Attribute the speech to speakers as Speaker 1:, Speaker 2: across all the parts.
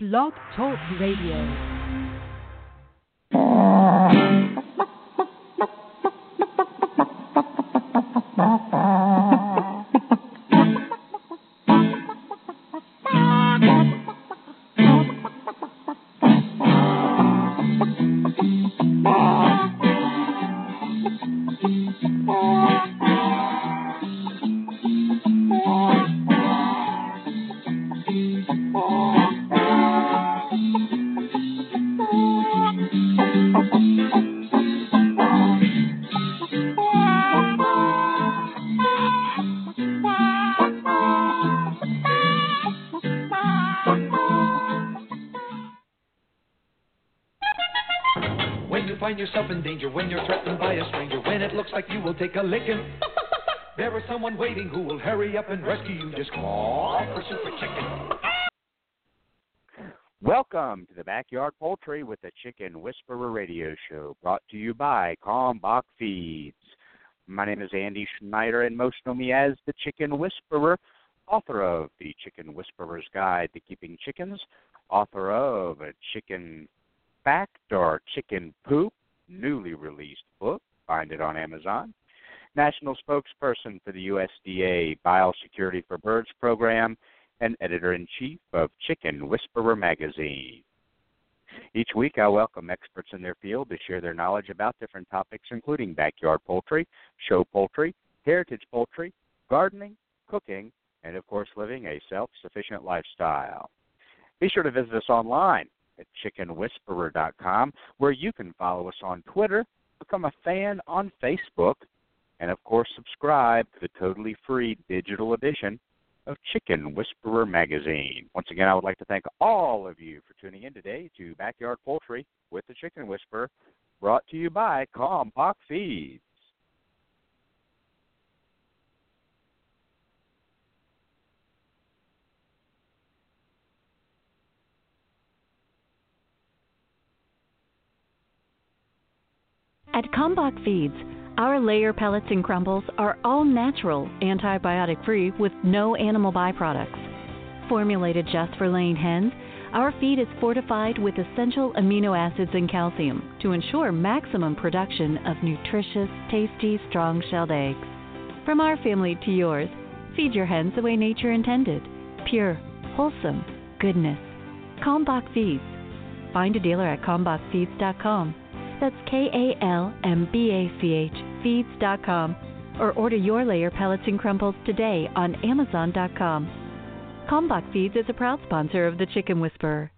Speaker 1: Blog Talk Radio.
Speaker 2: Licking, there is someone waiting who will hurry up and rescue you. Just call Chicken.
Speaker 3: Welcome to the Backyard Poultry with the Chicken Whisperer radio show, brought to you by Kalmbach Feeds. My name is Andy Schneider, and most know me as the Chicken Whisperer, author of the Chicken Whisperer's Guide to Keeping Chickens, author of a Chicken Fact or Chicken Poop, newly released book. Find it on Amazon. National spokesperson for the USDA Biosecurity for Birds program and editor in chief of Chicken Whisperer magazine. Each week, I welcome experts in their field to share their knowledge about different topics, including backyard poultry, show poultry, heritage poultry, gardening, cooking, and of course, living a self sufficient lifestyle. Be sure to visit us online at chickenwhisperer.com, where you can follow us on Twitter, become a fan on Facebook, and of course, subscribe to the totally free digital edition of Chicken Whisperer magazine. Once again, I would like to thank all of you for tuning in today to Backyard Poultry with the Chicken Whisperer, brought to you by Kalmbach Feeds.
Speaker 4: At Kalmbach Feeds, our layer pellets and crumbles are all natural, antibiotic free, with no animal byproducts. Formulated just for laying hens, our feed is fortified with essential amino acids and calcium to ensure maximum production of nutritious, tasty, strong shelled eggs. From our family to yours, feed your hens the way nature intended pure, wholesome goodness. Kalmbach Feeds. Find a dealer at kalmbachfeeds.com. That's K A L M B A C H feeds.com or order your layer pellets and crumbles today on amazon.com. Kalmbach Feeds is a proud sponsor of the Chicken Whisperer.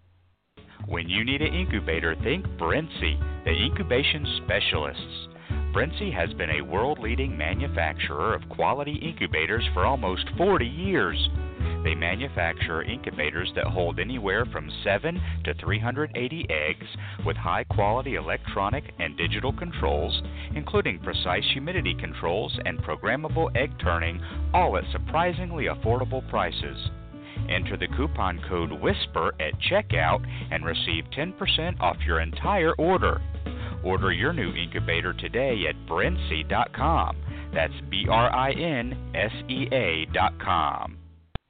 Speaker 5: When you need an incubator, think Brinsea, the incubation specialists. Brinsea has been a world leading manufacturer of quality incubators for almost 40 years. They manufacture incubators that hold anywhere from 7 to 380 eggs with high quality electronic and digital controls, including precise humidity controls and programmable egg turning, all at surprisingly affordable prices. Enter the coupon code WHISPER at checkout and receive 10% off your entire order. Order your new incubator today at Brinsea.com. That's B R I N S E A.com.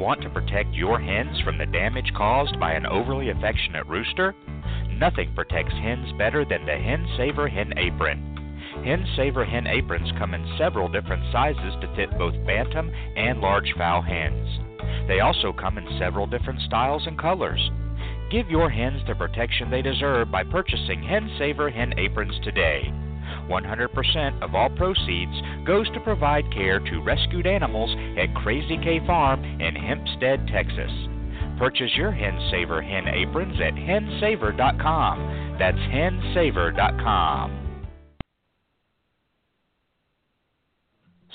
Speaker 5: Want to protect your hens from the damage caused by an overly affectionate rooster? Nothing protects hens better than the Hen Saver Hen Apron. Hen Saver Hen Aprons come in several different sizes to fit both bantam and large fowl hens. They also come in several different styles and colors. Give your hens the protection they deserve by purchasing Hen Saver Hen Aprons today. 100% of all proceeds goes to provide care to rescued animals at Crazy K Farm in Hempstead, Texas. Purchase your Hen Saver hen aprons at hensaver.com. That's hensaver.com.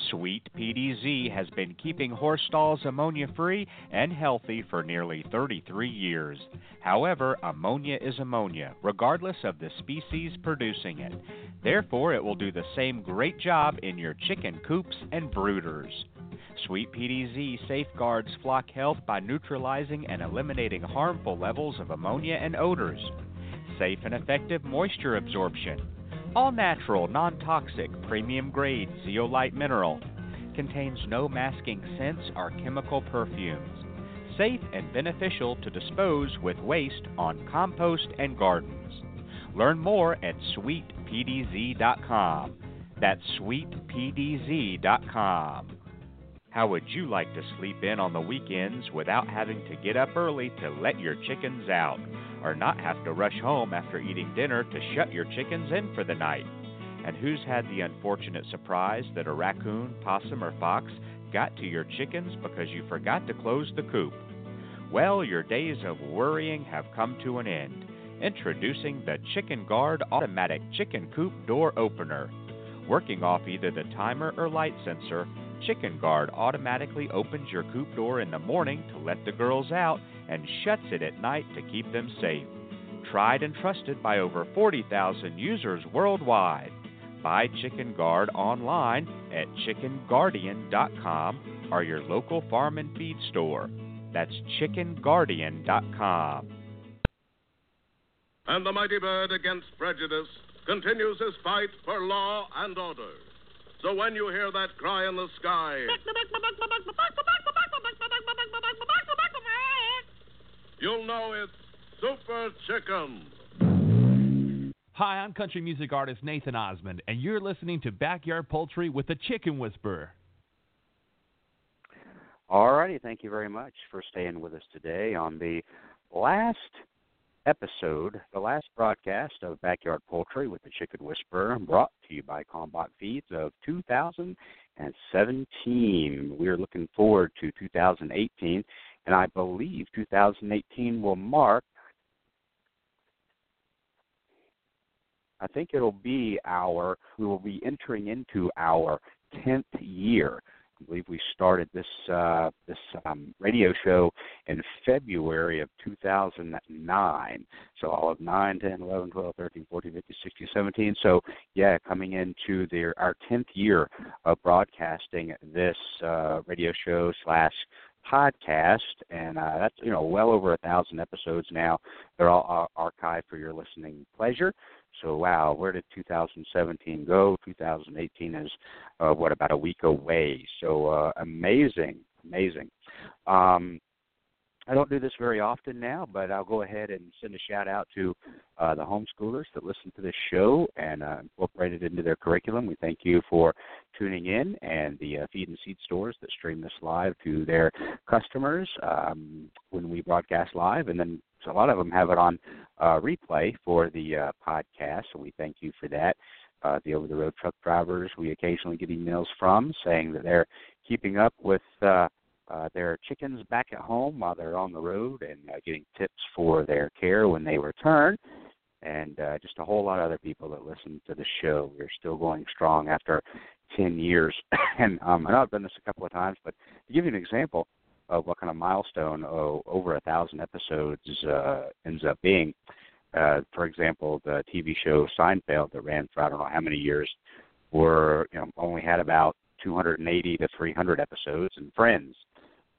Speaker 5: Sweet PDZ has been keeping horse stalls ammonia free and healthy for nearly 33 years. However, ammonia is ammonia, regardless of the species producing it. Therefore, it will do the same great job in your chicken coops and brooders. Sweet PDZ safeguards flock health by neutralizing and eliminating harmful levels of ammonia and odors. Safe and effective moisture absorption all natural, non toxic, premium grade zeolite mineral. Contains no masking scents or chemical perfumes. Safe and beneficial to dispose with waste on compost and gardens. Learn more at sweetpdz.com. That's sweetpdz.com. How would you like to sleep in on the weekends without having to get up early to let your chickens out? Or not have to rush home after eating dinner to shut your chickens in for the night. And who's had the unfortunate surprise that a raccoon, possum, or fox got to your chickens because you forgot to close the coop? Well, your days of worrying have come to an end. Introducing the Chicken Guard Automatic Chicken Coop Door Opener. Working off either the timer or light sensor, Chicken Guard automatically opens your coop door in the morning to let the girls out and shuts it at night to keep them safe. Tried and trusted by over 40,000 users worldwide. Buy Chicken Guard online at chickenguardian.com or your local farm and feed store. That's chickenguardian.com.
Speaker 6: And the mighty bird against prejudice continues his fight for law and order. So when you hear that cry in the sky, you'll know it's Super Chicken.
Speaker 7: Hi, I'm country music artist Nathan Osmond, and you're listening to Backyard Poultry with the Chicken Whisperer.
Speaker 3: All righty, thank you very much for staying with us today on the last episode, the last broadcast of Backyard Poultry with the Chicken Whisperer, brought to you by Kalmbach Feeds of 2017. We're looking forward to 2018 and I believe 2018 will mark. I think it'll be our. We will be entering into our 10th year. I believe we started this uh, this um, radio show in February of 2009. So all of 9, 10, 11, 12, 13, 14, 15, 16, 17. So yeah, coming into their our 10th year of broadcasting this uh, radio show slash podcast, and uh, that's you know well over a thousand episodes now. They're all uh, archived for your listening pleasure. So wow, where did 2017 go? 2018 is uh, what about a week away. So uh, amazing, amazing. Um, I don't do this very often now, but I'll go ahead and send a shout out to uh, the homeschoolers that listen to this show and uh, incorporate it into their curriculum. We thank you for tuning in and the uh, feed and seed stores that stream this live to their customers um, when we broadcast live. And then so a lot of them have it on uh, replay for the uh, podcast, so we thank you for that. Uh, the over the road truck drivers we occasionally get emails from saying that they're keeping up with uh, uh, their chickens back at home while they're on the road and uh, getting tips for their care when they return. And uh, just a whole lot of other people that listen to the show. We're still going strong after 10 years. and um, I know I've done this a couple of times, but to give you an example of what kind of milestone oh, over a thousand episodes uh, ends up being, uh, for example, the TV show Seinfeld that ran for I don't know how many years, were you know only had about 280 to 300 episodes, and Friends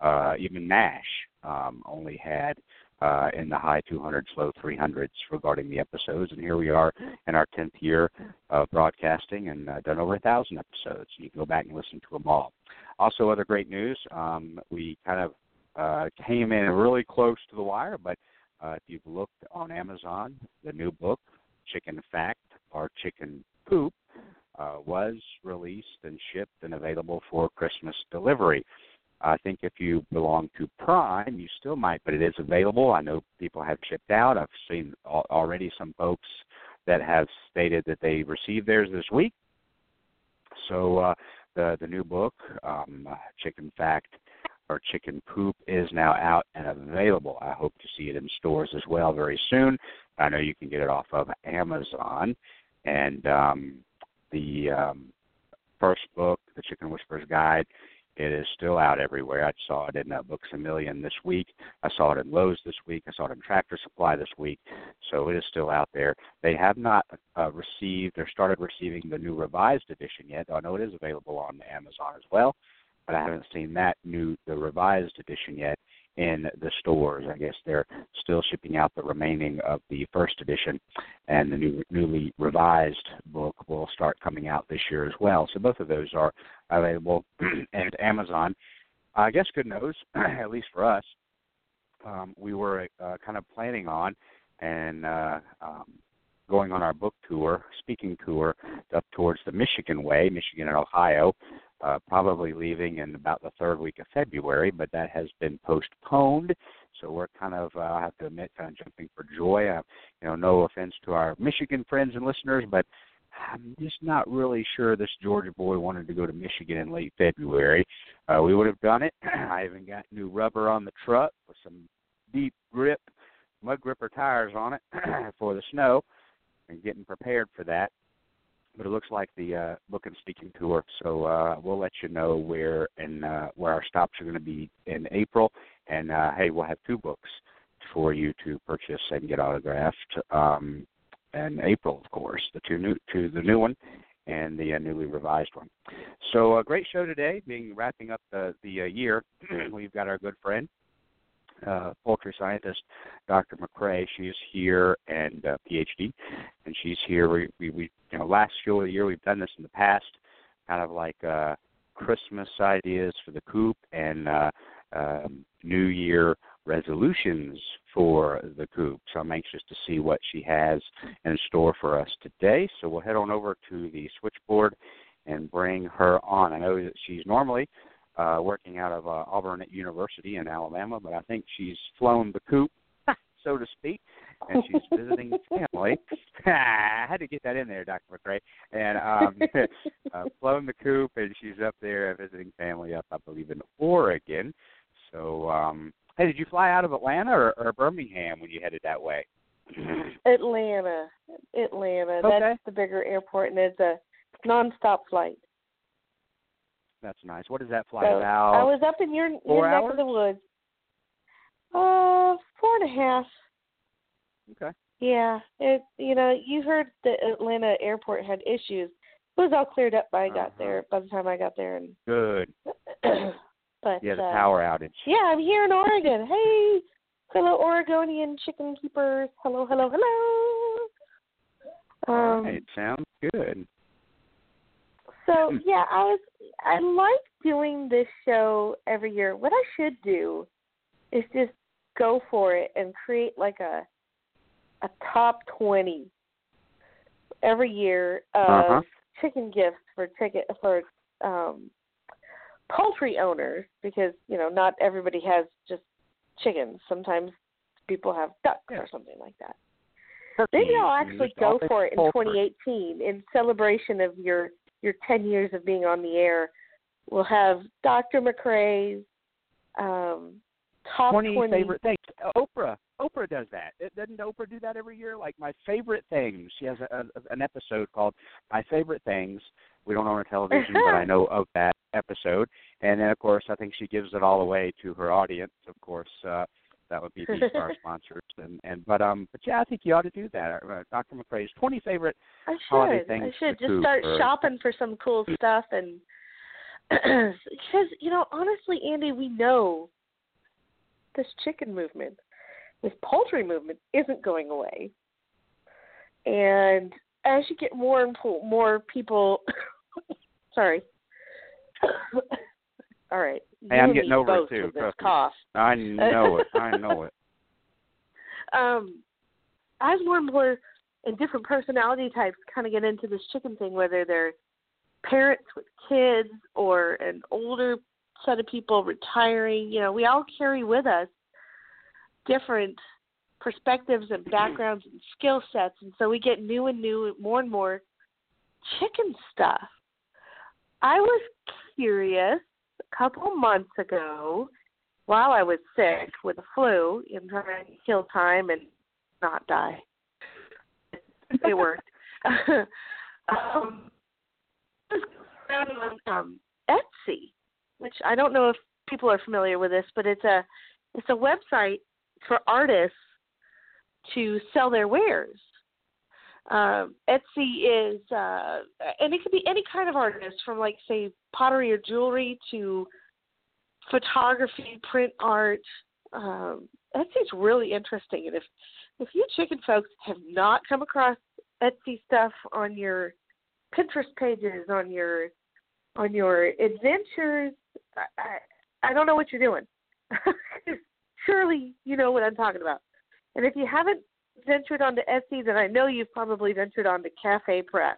Speaker 3: uh, even Nash um, only had uh, in the high 200s, low 300s regarding the episodes. And here we are in our 10th year of broadcasting and uh, done over a thousand episodes. You can go back and listen to them all. Also, other great news. Um, we kind of uh, came in really close to the wire, but uh, if you've looked on Amazon, the new book, Chicken Fact or Chicken Poop, uh, was released and shipped and available for Christmas delivery. I think if you belong to Prime, you still might, but it is available. I know people have shipped out. I've seen already some folks that have stated that they received theirs this week. So uh, the the new book, um, Chicken Fact or Chicken Poop, is now out and available. I hope to see it in stores as well very soon. I know you can get it off of Amazon, and um, the um, first book, The Chicken Whisperer's Guide, it is still out everywhere. I saw it in uh, Books a Million this week. I saw it in Lowe's this week. I saw it in Tractor Supply this week. So it is still out there. They have not uh, received or started receiving the new revised edition yet. I know it is available on Amazon as well, but I haven't seen that new the revised edition yet in the stores. I guess they're still shipping out the remaining of the first edition, and the new, newly revised book will start coming out this year as well. So both of those are available at Amazon. I guess good news, at least for us. Um, we were uh, kind of planning on and uh, um, going on our book tour, speaking tour up towards the Michigan way, Michigan and Ohio, uh, probably leaving in about the third week of February, but that has been postponed. So we're kind of, uh, I have to admit, kind of jumping for joy. Uh, you know, no offense to our Michigan friends and listeners, but I'm just not really sure this Georgia boy wanted to go to Michigan in late February. Uh, we would have done it. I even got new rubber on the truck with some deep grip mud gripper tires on it for the snow and getting prepared for that but it looks like the uh, book and speaking tour. So uh, we'll let you know where and uh, where our stops are going to be in April. And uh, hey, we'll have two books for you to purchase and get autographed. Um, in April, of course, the two new to the new one and the uh, newly revised one. So a great show today, being wrapping up the the uh, year. We've got our good friend uh, poultry scientist, Dr. McCrea. She's here and uh, PhD, and she's here. We, we, we, you know, last the year we've done this in the past, kind of like uh, Christmas ideas for the coop and uh, um, New Year resolutions for the coop. So I'm anxious to see what she has in store for us today. So we'll head on over to the switchboard and bring her on. I know that she's normally uh, working out of uh, Auburn University in Alabama, but I think she's flown the coop, so to speak, and she's visiting family. I had to get that in there, Dr. McCrea. And um, uh, flown the coop, and she's up there visiting family up, I believe, in Oregon. So, um, hey, did you fly out of Atlanta or, or Birmingham when you headed that way?
Speaker 8: Atlanta, Atlanta.
Speaker 3: Okay.
Speaker 8: That's the bigger airport, and it's a nonstop flight.
Speaker 3: That's nice. What does that fly
Speaker 8: so
Speaker 3: about?
Speaker 8: I was up in your, your neck
Speaker 3: hours?
Speaker 8: of the woods. Uh, four and a half.
Speaker 3: Okay.
Speaker 8: Yeah, it. You know, you heard the Atlanta airport had issues. It was all cleared up by I got
Speaker 3: Uh-huh.
Speaker 8: there. By the time I got there, and
Speaker 3: Good.
Speaker 8: but
Speaker 3: Yeah, the
Speaker 8: uh,
Speaker 3: power outage.
Speaker 8: Yeah, I'm here in Oregon. Hey, hello, Oregonian chicken keepers. Hello, hello, hello.
Speaker 3: All
Speaker 8: Um,
Speaker 3: right, sounds good.
Speaker 8: So
Speaker 3: Hmm.
Speaker 8: yeah, I was I like doing this show every year. What I should do is just go for it and create like a a top twenty every year of
Speaker 3: Uh-huh.
Speaker 8: chicken gifts for chicken for um poultry owners because, you know, not everybody has just chickens. Sometimes people have ducks
Speaker 3: Yeah.
Speaker 8: or something like that. Maybe I'll actually go for it in 2018 in celebration of your your 10 years of being on the air. We'll have Dr. McCrea's um, top
Speaker 3: 20, favorite things. Oprah. Oprah does that. It- Doesn't Oprah do that every year? Like my favorite things. She has a, a, an episode called My Favorite Things. We don't own a television, but I know of that episode. And then, of course, I think she gives it all away to her audience. Of course, uh, that would be our sponsors. And and but um, but yeah, I think you ought to do that. Uh, Dr. McCrea's 20 favorite
Speaker 8: I
Speaker 3: holiday
Speaker 8: should.
Speaker 3: things
Speaker 8: I should just
Speaker 3: coop
Speaker 8: start
Speaker 3: or-
Speaker 8: shopping for some cool stuff and because you know honestly, Andy, we know this chicken movement, this poultry movement, isn't going away. And as you get more and po- more people, sorry. All right.
Speaker 3: Hey, I'm getting over it too,
Speaker 8: this
Speaker 3: me.
Speaker 8: cough.
Speaker 3: I know it. I know it.
Speaker 8: um, as more and more and different personality types kind of get into this chicken thing, whether they're parents with kids or an older set of people retiring, you know, we all carry with us different perspectives and backgrounds and skill sets, and so we get new and new, more and more chicken stuff. I was curious a couple months ago while I was sick with the flu and trying to kill time and not die. It worked. um, on um, Etsy, which I don't know if people are familiar with this, but it's a it's a website for artists to sell their wares. Um, Etsy is, uh, and it could be any kind of artist, from like say pottery or jewelry to photography, print art. Um, Etsy's really interesting, and if if you chicken folks have not come across Etsy stuff on your Pinterest pages, on your on your adventures, I, I don't know what you're doing. Surely you know what I'm talking about. And if you haven't ventured onto Etsy, then I know you've probably ventured onto Cafe Press.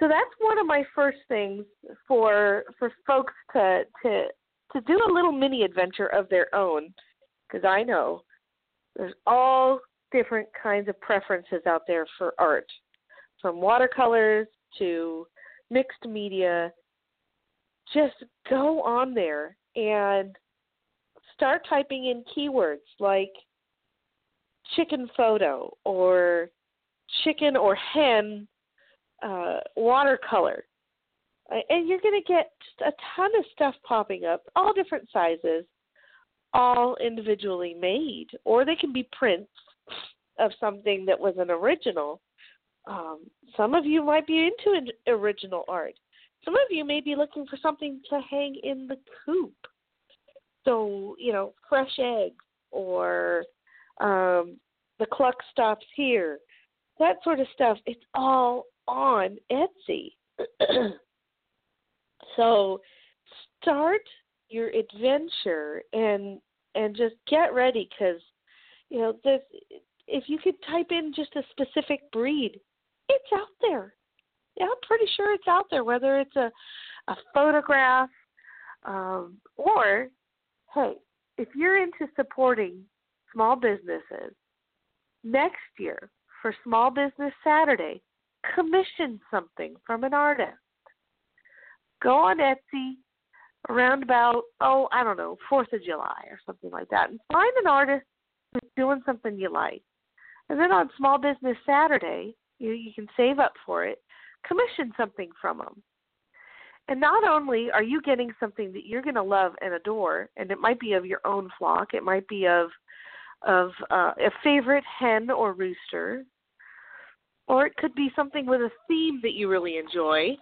Speaker 8: So that's one of my first things for for folks to to to do a little mini adventure of their own, because I know there's all different kinds of preferences out there for art, from watercolors to mixed media. Just go on there and start typing in keywords like chicken photo or chicken or hen uh, watercolor. And you're going to get a ton of stuff popping up, all different sizes, all individually made, or they can be prints of something that was an original. Um, some of you might be into original art. Some of you may be looking for something to hang in the coop. So, you know, fresh eggs or um, the cluck stops here, that sort of stuff. It's all on Etsy. so start your adventure and and just get ready because you know this if you could type in just a specific breed it's out there yeah i'm pretty sure it's out there whether it's a a photograph um or hey if you're into supporting small businesses next year for small business saturday commission something from an artist. Go on Etsy around about, oh, I don't know, 4th of July or something like that, and find an artist who's doing something you like. And then on Small Business Saturday, you, you can save up for it, commission something from them. And not only are you getting something that you're going to love and adore, and it might be of your own flock, it might be of of uh, a favorite hen or rooster or it could be something with a theme that you really enjoy,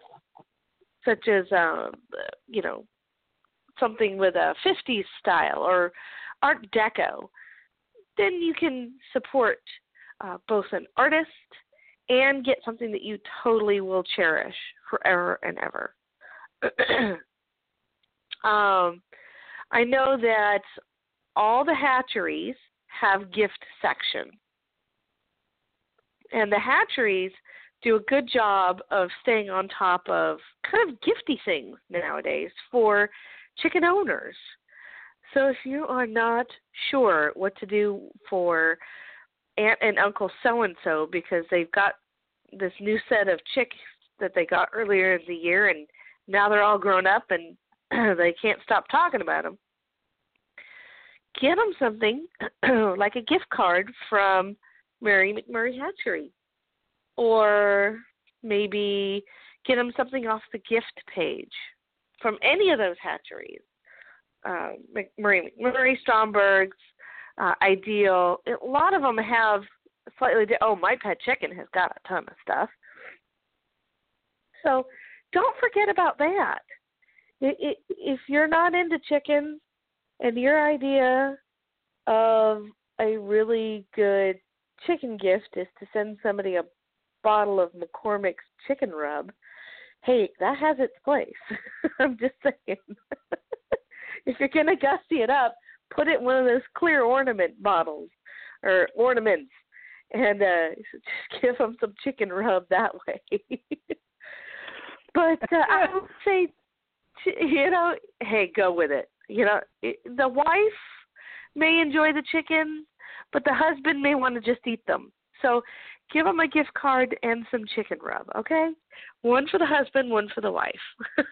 Speaker 8: such as um, you know something with a 50s style or Art Deco. Then you can support uh, both an artist and get something that you totally will cherish forever and ever. um, I know that all the hatcheries have gift section. and the hatcheries do a good job of staying on top of kind of gifty things nowadays for chicken owners. So if you are not sure what to do for aunt and uncle so and so because they've got this new set of chicks that they got earlier in the year and now they're all grown up and they can't stop talking about them. Get them something like a gift card from Murray McMurray Hatchery. Or maybe get them something off the gift page from any of those hatcheries. Uh, McMurray, Stromberg's, uh, Ideal. A lot of them have slightly. Di- oh, my pet chicken has got a ton of stuff. So don't forget about that. If you're not into chickens and your idea of a really good chicken gift is to send somebody a bottle of McCormick's chicken rub, hey, that has its place. I'm just saying. if you're gonna gussy it up, put it in one of those clear ornament bottles or ornaments, and uh just give them some chicken rub that way. but uh, I would say, you know, hey, go with it. You know, it, the wife may enjoy the chicken, but the husband may want to just eat them. So give them a gift card and some chicken rub, okay? One for the husband, one for the wife.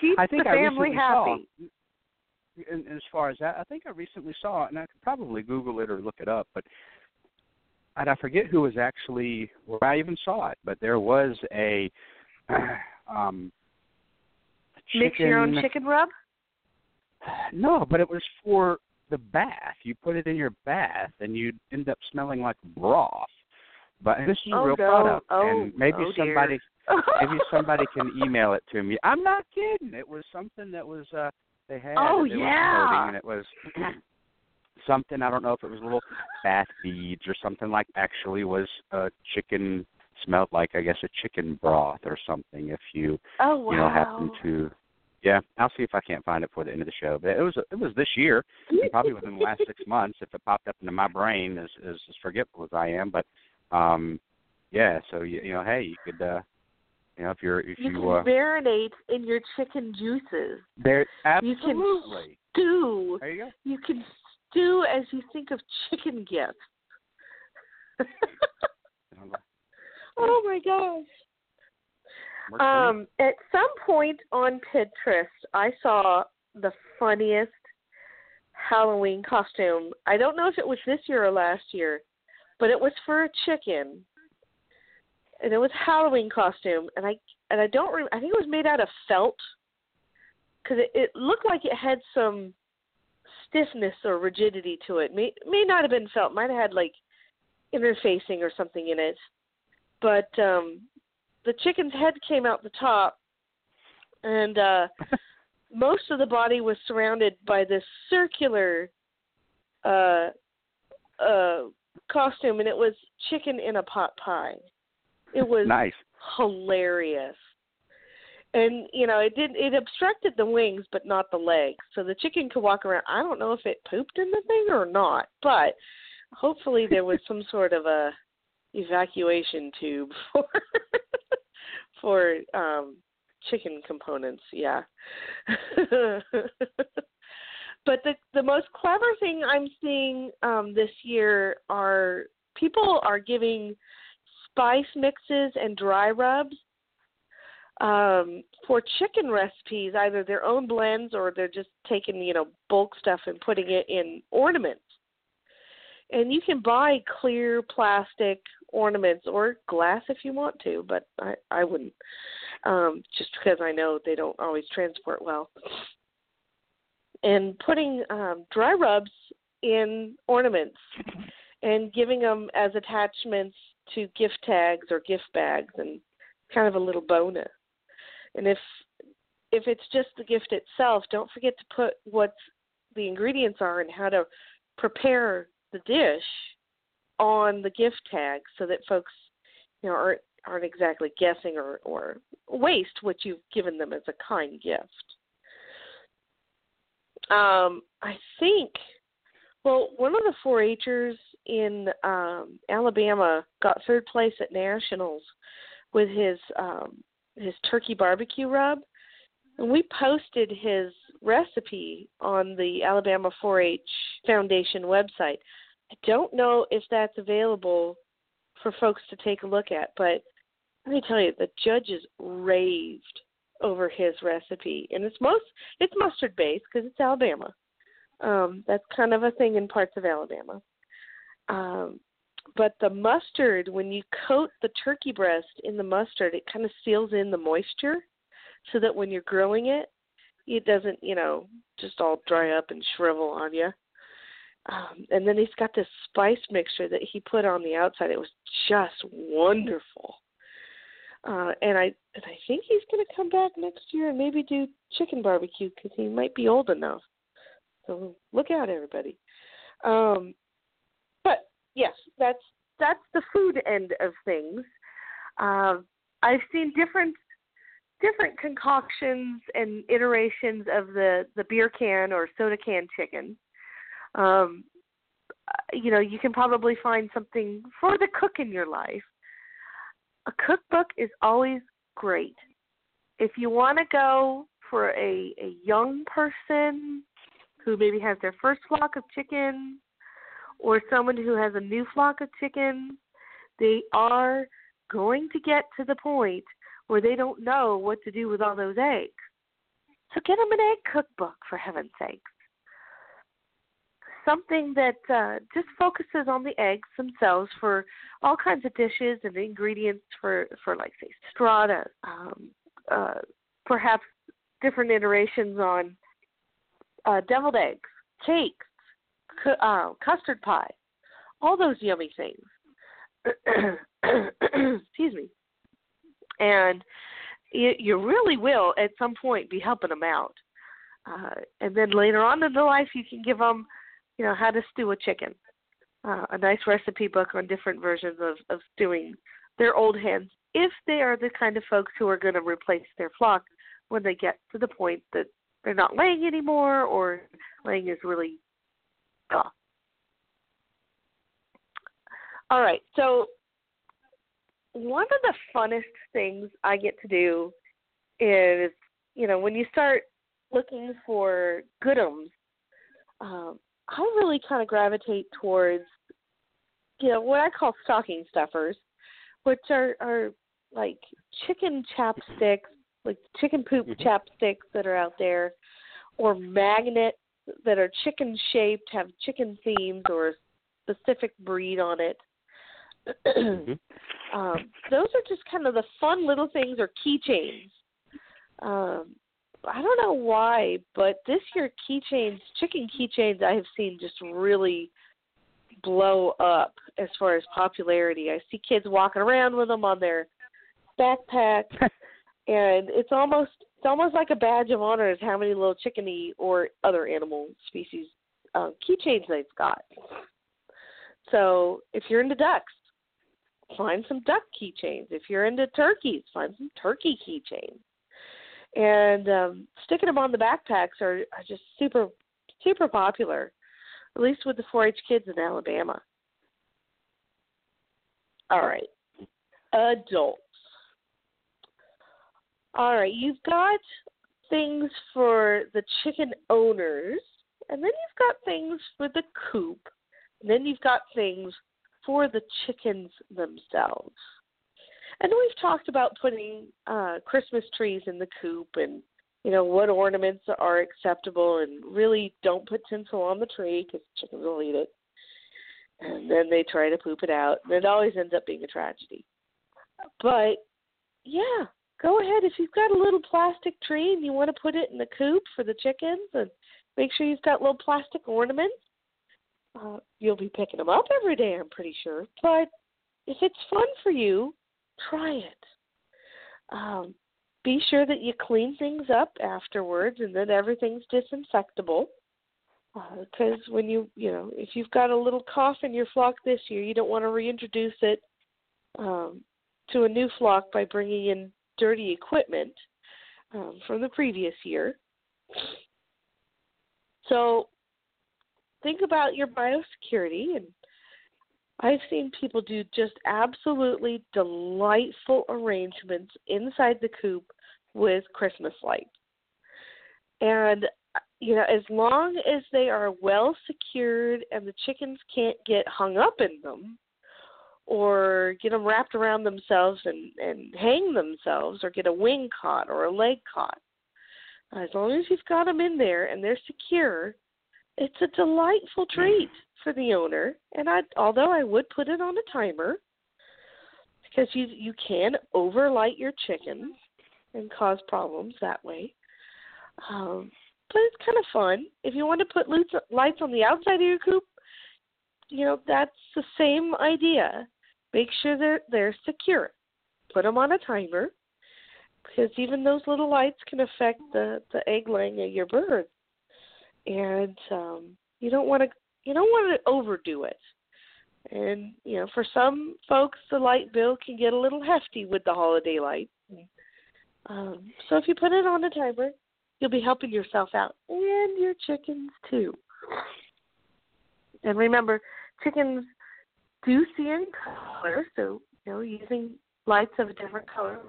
Speaker 8: Keep
Speaker 3: I think
Speaker 8: the family happy.
Speaker 3: saw. In, as far as that, I think I recently saw it, and I could probably Google it or look it up, but and I forget who was actually where I even saw it, but there was a um
Speaker 8: Mix your own chicken rub?
Speaker 3: No, but it was for the bath. You put it in your bath, and you'd end up smelling like broth. But this is a
Speaker 8: Oh,
Speaker 3: real
Speaker 8: no.
Speaker 3: product,
Speaker 8: Oh,
Speaker 3: and maybe
Speaker 8: oh,
Speaker 3: somebody maybe somebody can email it to me. I'm not kidding. It was something that was uh they had.
Speaker 8: Oh,
Speaker 3: they
Speaker 8: yeah.
Speaker 3: and it was something. I don't know if it was little bath beads or something like. Actually, was a chicken smelled like I guess a chicken broth or something. If you
Speaker 8: Oh wow.
Speaker 3: you know happen to. Yeah, I'll see if I can't find it before the end of the show. But it was it was this year, and probably within the last six months, if it popped up into my brain, as as, as forgetful as I am. But um, yeah, so you, you know, hey, you could, uh, you know, if you're if
Speaker 8: you
Speaker 3: you,
Speaker 8: can
Speaker 3: uh,
Speaker 8: marinate in your chicken juices.
Speaker 3: there
Speaker 8: You can
Speaker 3: absolutely.
Speaker 8: stew.
Speaker 3: There you go.
Speaker 8: You can stew as you think of chicken gifts. oh my gosh. Um, at some point on Pinterest, I saw the funniest Halloween costume. I don't know if it was this year or last year, but it was for a chicken, and it was Halloween costume. And I and I don't. Rem- I think it was made out of felt because it, it looked like it had some stiffness or rigidity to it. May may not have been felt. Might have had like interfacing or something in it. But um the chicken's head came out the top and uh most of the body was surrounded by this circular uh uh costume and it was chicken in a pot pie. It was
Speaker 3: nice.
Speaker 8: hilarious. And you know, it did it obstructed the wings but not the legs. So the chicken could walk around. I don't know if it pooped in the thing or not, but hopefully there was some sort of a evacuation tube for for um chicken components, yeah. but the the most clever thing I'm seeing um this year are people are giving spice mixes and dry rubs um for chicken recipes either their own blends or they're just taking you know bulk stuff and putting it in ornaments and you can buy clear plastic ornaments or glass if you want to but i i wouldn't um just because i know they don't always transport well. And putting um dry rubs in ornaments and giving them as attachments to gift tags or gift bags and kind of a little bonus. And if if it's just the gift itself don't forget to put what the ingredients are and how to prepare the dish on the gift tag so that folks you know aren't aren't exactly guessing or or waste what you've given them as a kind gift. Um, I think well, one of the 4-Hers in um, Alabama got third place at nationals with his um, his turkey barbecue rub, and we posted his recipe on the Alabama 4-H Foundation website. I don't know if that's available for folks to take a look at, but let me tell you, the judges raved over his recipe, and it's most it's mustard based because it's Alabama. Um, that's kind of a thing in parts of Alabama. Um, but the mustard, when you coat the turkey breast in the mustard, it kind of seals in the moisture, so that when you're grilling it, it doesn't, you know, just all dry up and shrivel on you. Um, and then he's got this spice mixture that he put on the outside. It was just wonderful. Uh, and I and I think he's going to come back next year and maybe do chicken barbecue because he might be old enough. So look out, everybody. Um, but yes, that's that's the food end of things. Um, I've seen different different concoctions and iterations of the the beer can or soda can chicken. Um, you know, you can probably find something for the cook in your life. A cookbook is always great. If you want to go for a, a young person who maybe has their first flock of chickens or someone who has a new flock of chickens, they are going to get to the point where they don't know what to do with all those eggs. So get them an egg cookbook, for heaven's sakes. Something that uh, just focuses on the eggs themselves for all kinds of dishes and ingredients for, for like, say, strata, um, uh, perhaps different iterations on uh, deviled eggs, cakes, cu- uh, custard pie, all those yummy things. Excuse me. And you, you really will at some point be helping them out. Uh, and then later on in the life, you can give them, you know, how to stew a chicken, uh, a nice recipe book on different versions of, of stewing their old hens if they are the kind of folks who are going to replace their flock when they get to the point that they're not laying anymore or laying is really duh. All right, so one of the funnest things I get to do is, you know, when you start looking for goodums, um, I really kind of gravitate towards, you know, what I call stocking stuffers, which are are like chicken chapsticks, like chicken poop
Speaker 3: Mhm.
Speaker 8: chapsticks that are out there, or magnets that are chicken shaped, have chicken themes or a specific breed on it.
Speaker 3: Mhm.
Speaker 8: um, those are just kind of the fun little things or keychains. Um, I don't know why, but this year keychains, chicken keychains, I have seen just really blow up as far as popularity. I see kids walking around with them on their backpack, and it's almost it's almost like a badge of honor is how many little chickeny or other animal species uh, keychains they've got. So if you're into ducks, find some duck keychains. If you're into turkeys, find some turkey keychains. And um, sticking them on the backpacks are, are just super, super popular, at least with the 4-H kids in Alabama. All right, adults. All right, you've got things for the chicken owners, and then you've got things for the coop, and then you've got things for the chickens themselves. And we've talked about putting uh, Christmas trees in the coop and you know what ornaments are acceptable and really don't put tinsel on the tree because chickens will eat it. And then they try to poop it out, and it always ends up being a tragedy. But yeah, go ahead if you've got a little plastic tree and you want to put it in the coop for the chickens, and make sure you've got little plastic ornaments. Uh, you'll be picking them up every day, I'm pretty sure. But if it's fun for you, try it. Um, be sure that you clean things up afterwards and that everything's disinfectable. Because uh, when you, you know, if you've got a little cough in your flock this year, you don't want to reintroduce it um, to a new flock by bringing in dirty equipment um, from the previous year. So think about your biosecurity and I've seen people do just absolutely delightful arrangements inside the coop with Christmas lights. And you know, as long as they are well secured and the chickens can't get hung up in them or get them wrapped around themselves and and hang themselves or get a wing caught or a leg caught. As long as you've got them in there and they're secure, it's a delightful treat for the owner. And I, although I would put it on a timer, because you you can overlight your chickens and cause problems that way. Um, but it's kind of fun. If you want to put lights on the outside of your coop, you know that's the same idea. Make sure they're they're secure. Put them on a timer, because even those little lights can affect the the egg laying of your birds and um, you don't want to you don't want to overdo it. And you know, for some folks, the light bill can get a little hefty with the holiday lights. Um, so if you put it on a timer, you'll be helping yourself out and your chickens too. And remember, chickens do see in color, so you know, using lights of a different color.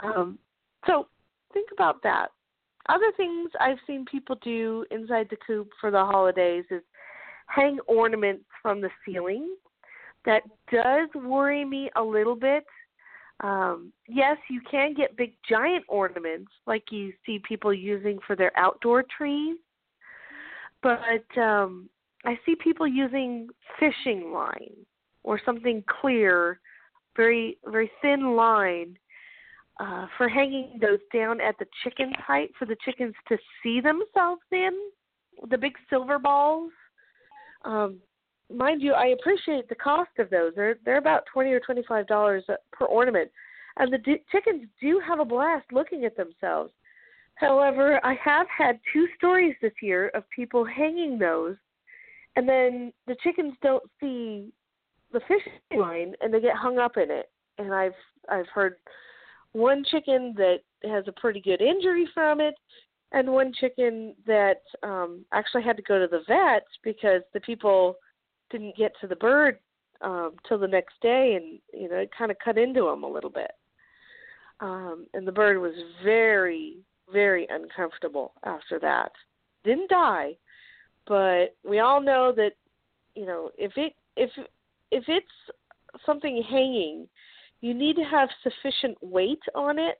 Speaker 8: Um, so think about that other things I've seen people do inside the coop for the holidays is hang ornaments from the ceiling. That does worry me a little bit. Um, yes, you can get big giant ornaments like you see people using for their outdoor trees, but um, I see people using fishing line or something clear, very very thin line uh, for hanging those down at the chicken's height for the chickens to see themselves in the big silver balls. Um, mind you, I appreciate the cost of those. They're they're about twenty or twenty five dollars per ornament, and the d- chickens do have a blast looking at themselves. However, I have had two stories this year of people hanging those, and then the chickens don't see the fish line, and they get hung up in it. And I've I've heard one chicken that has a pretty good injury from it, and one chicken that um actually had to go to the vet because the people didn't get to the bird um till the next day and you know it kind of cut into him a little bit. Um and the bird was very very uncomfortable after that. Didn't die but we all know that you know if it if if it's something hanging you need to have sufficient weight on it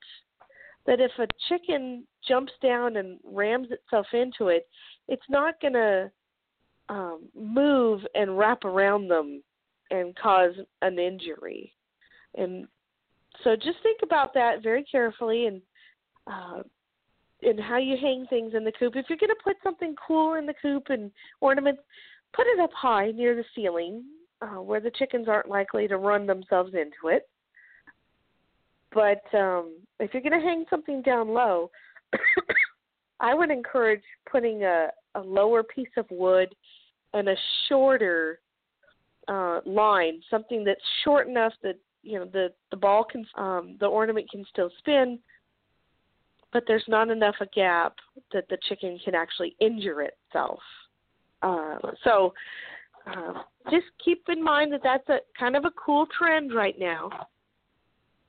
Speaker 8: that if a chicken jumps down and rams itself into it, it's not going to um, move and wrap around them and cause an injury. And so just think about that very carefully and uh, and how you hang things in the coop. If you're going to put something cool in the coop and ornaments, put it up high near the ceiling uh, where the chickens aren't likely to run themselves into it. But um, if you're going to hang something down low, I would encourage putting a, a lower piece of wood and a shorter uh, line, something that's short enough that you know the the ball can um, the ornament can still spin, but there's not enough a gap that the chicken can actually injure itself. Uh, so uh, just keep in mind that that's a kind of a cool trend right now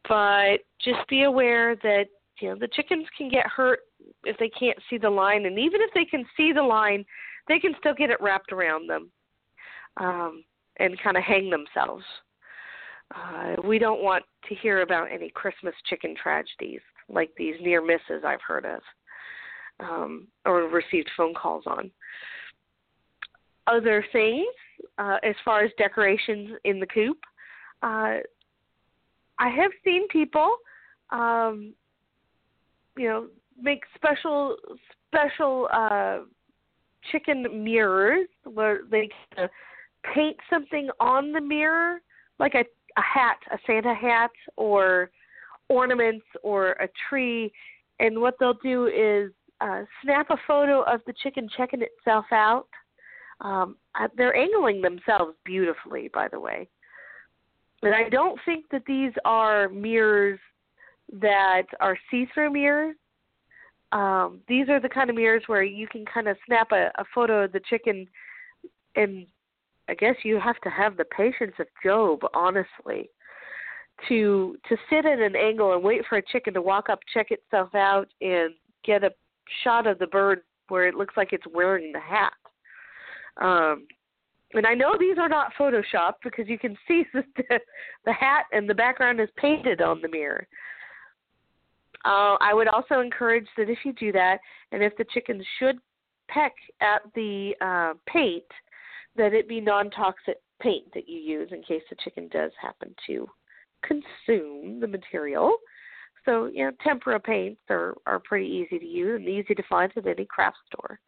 Speaker 8: but just be aware that you know the chickens can get hurt if they can't see the line and even if they can see the line they can still get it wrapped around them um, and kind of hang themselves. Uh, we don't want to hear about any christmas chicken tragedies like these near misses i've heard of um, or received phone calls on. Other things uh, as far as decorations in the coop uh, I have seen people, um, you know, make special special uh, chicken mirrors where they uh, paint something on the mirror, like a a hat, a Santa hat, or ornaments, or a tree. And what they'll do is uh, snap a photo of the chicken checking itself out. Um, they're angling themselves beautifully, by the way. And I don't think that these are mirrors that are see-through mirrors. Um, these are the kind of mirrors where you can kind of snap a, a photo of the chicken, and I guess you have to have the patience of Job, honestly, to to sit at an angle and wait for a chicken to walk up, check itself out, and get a shot of the bird where it looks like it's wearing the hat. Um, and I know these are not photoshopped because you can see the, the hat and the background is painted on the mirror. Uh, I would also encourage that if you do that, and if the chicken should peck at the uh, paint, that it be non-toxic paint that you use in case the chicken does happen to consume the material. So, you know, tempera paints are, are pretty easy to use and easy to find at any craft store.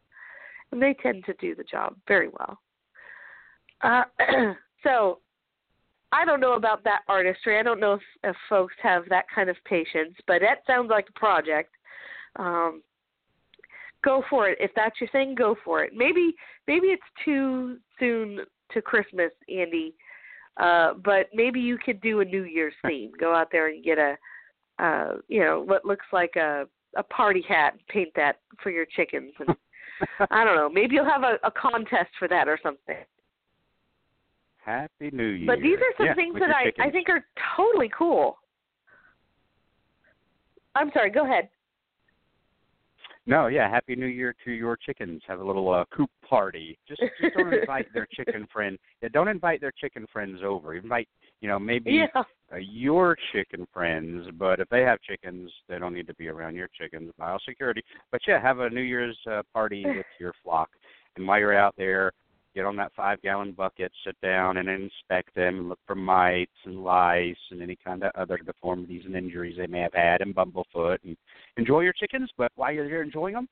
Speaker 8: And they tend to do the job very well. Uh, so I don't know about that artistry. I don't know if, if folks have that kind of patience, but that sounds like a project. Um, go for it. If that's your thing, go for it. Maybe maybe it's too soon to Christmas, Andy. Uh, but maybe you could do a New Year's theme. Go out there and get a, uh, you know, what looks like a a party hat and paint that for your chickens. And I don't know. Maybe you'll have a, a contest for that or something.
Speaker 3: Happy New Year.
Speaker 8: But these are some
Speaker 3: yeah,
Speaker 8: things that I, I think are totally cool. I'm sorry, go ahead.
Speaker 3: No, yeah, happy New Year to your chickens. Have a little uh, coop party. Just just don't invite their chicken friend. Yeah, don't invite their chicken friends over. Invite, you know, maybe
Speaker 8: Yeah.
Speaker 3: uh, your chicken friends, but if they have chickens, they don't need to be around your chickens. Biosecurity. But yeah, have a New Year's uh, party with your flock. And while you're out there, get on that five gallon bucket, sit down and inspect them and look for mites and lice and any kind of other deformities and injuries they may have had and bumblefoot and enjoy your chickens, but while you're there enjoying them,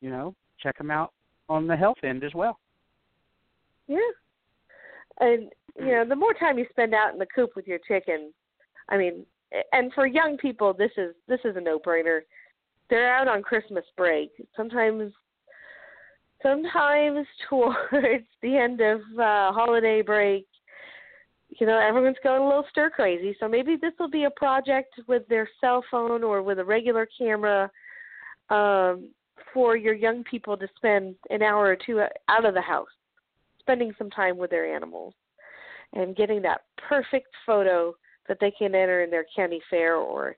Speaker 3: you know, check them out on the health end as well.
Speaker 8: Yeah. And you know, the more time you spend out in the coop with your chickens, I mean, and for young people, this is this is a no-brainer. They're out on Christmas break. Sometimes, sometimes towards the end of uh, holiday break, you know, everyone's going a little stir crazy. So maybe this will be a project with their cell phone or with a regular camera um, for your young people to spend an hour or two out of the house, spending some time with their animals, and getting that perfect photo that they can enter in their county fair or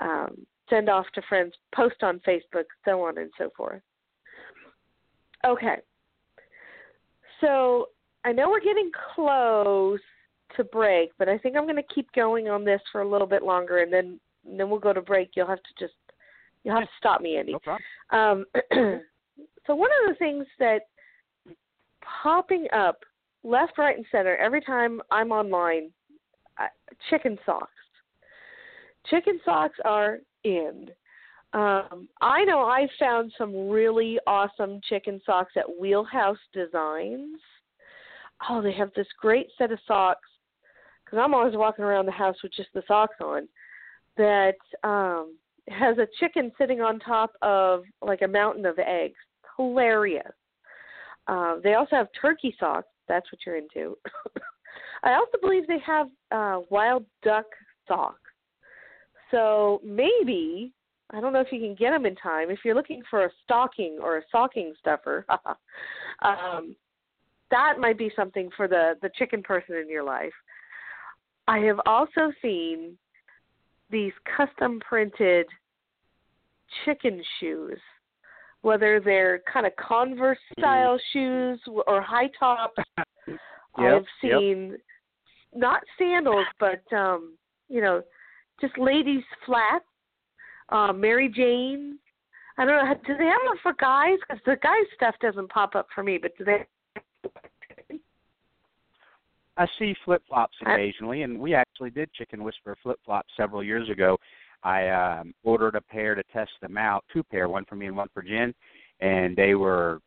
Speaker 8: um, send off to friends, post on Facebook, so on and so forth. Okay. So I know we're getting close to break, but I think I'm going to keep going on this for a little bit longer, and then and then we'll go to break. You'll have to just you'll have to stop me, Andy.
Speaker 3: No.
Speaker 8: Um, so one of the things that popping up left, right, and center every time I'm online, uh, chicken socks. Chicken socks are in. Um, I know I found some really awesome chicken socks at Wheelhouse Designs. Oh, they have this great set of socks because I'm always walking around the house with just the socks on. That um, has a chicken sitting on top of like a mountain of eggs. Hilarious. Uh, they also have turkey socks. That's what you're into. I also believe they have uh, wild duck socks. So maybe I don't know if you can get them in time. If you're looking for a stocking or a stocking stuffer, um, that might be something for the the chicken person in your life. I have also seen these custom printed chicken shoes, whether they're kind of Converse style shoes or high tops. I've
Speaker 3: yep.
Speaker 8: seen not sandals, but um, you know, just ladies flats, uh, Mary Jane. I don't know. Do they have them for guys? Because the guys stuff doesn't pop up for me. But do they?
Speaker 3: I see flip flops occasionally, and we actually did Chicken Whisperer flip flops several years ago. I um, ordered a pair to test them out, two pair, one for me and one for Jen, and they were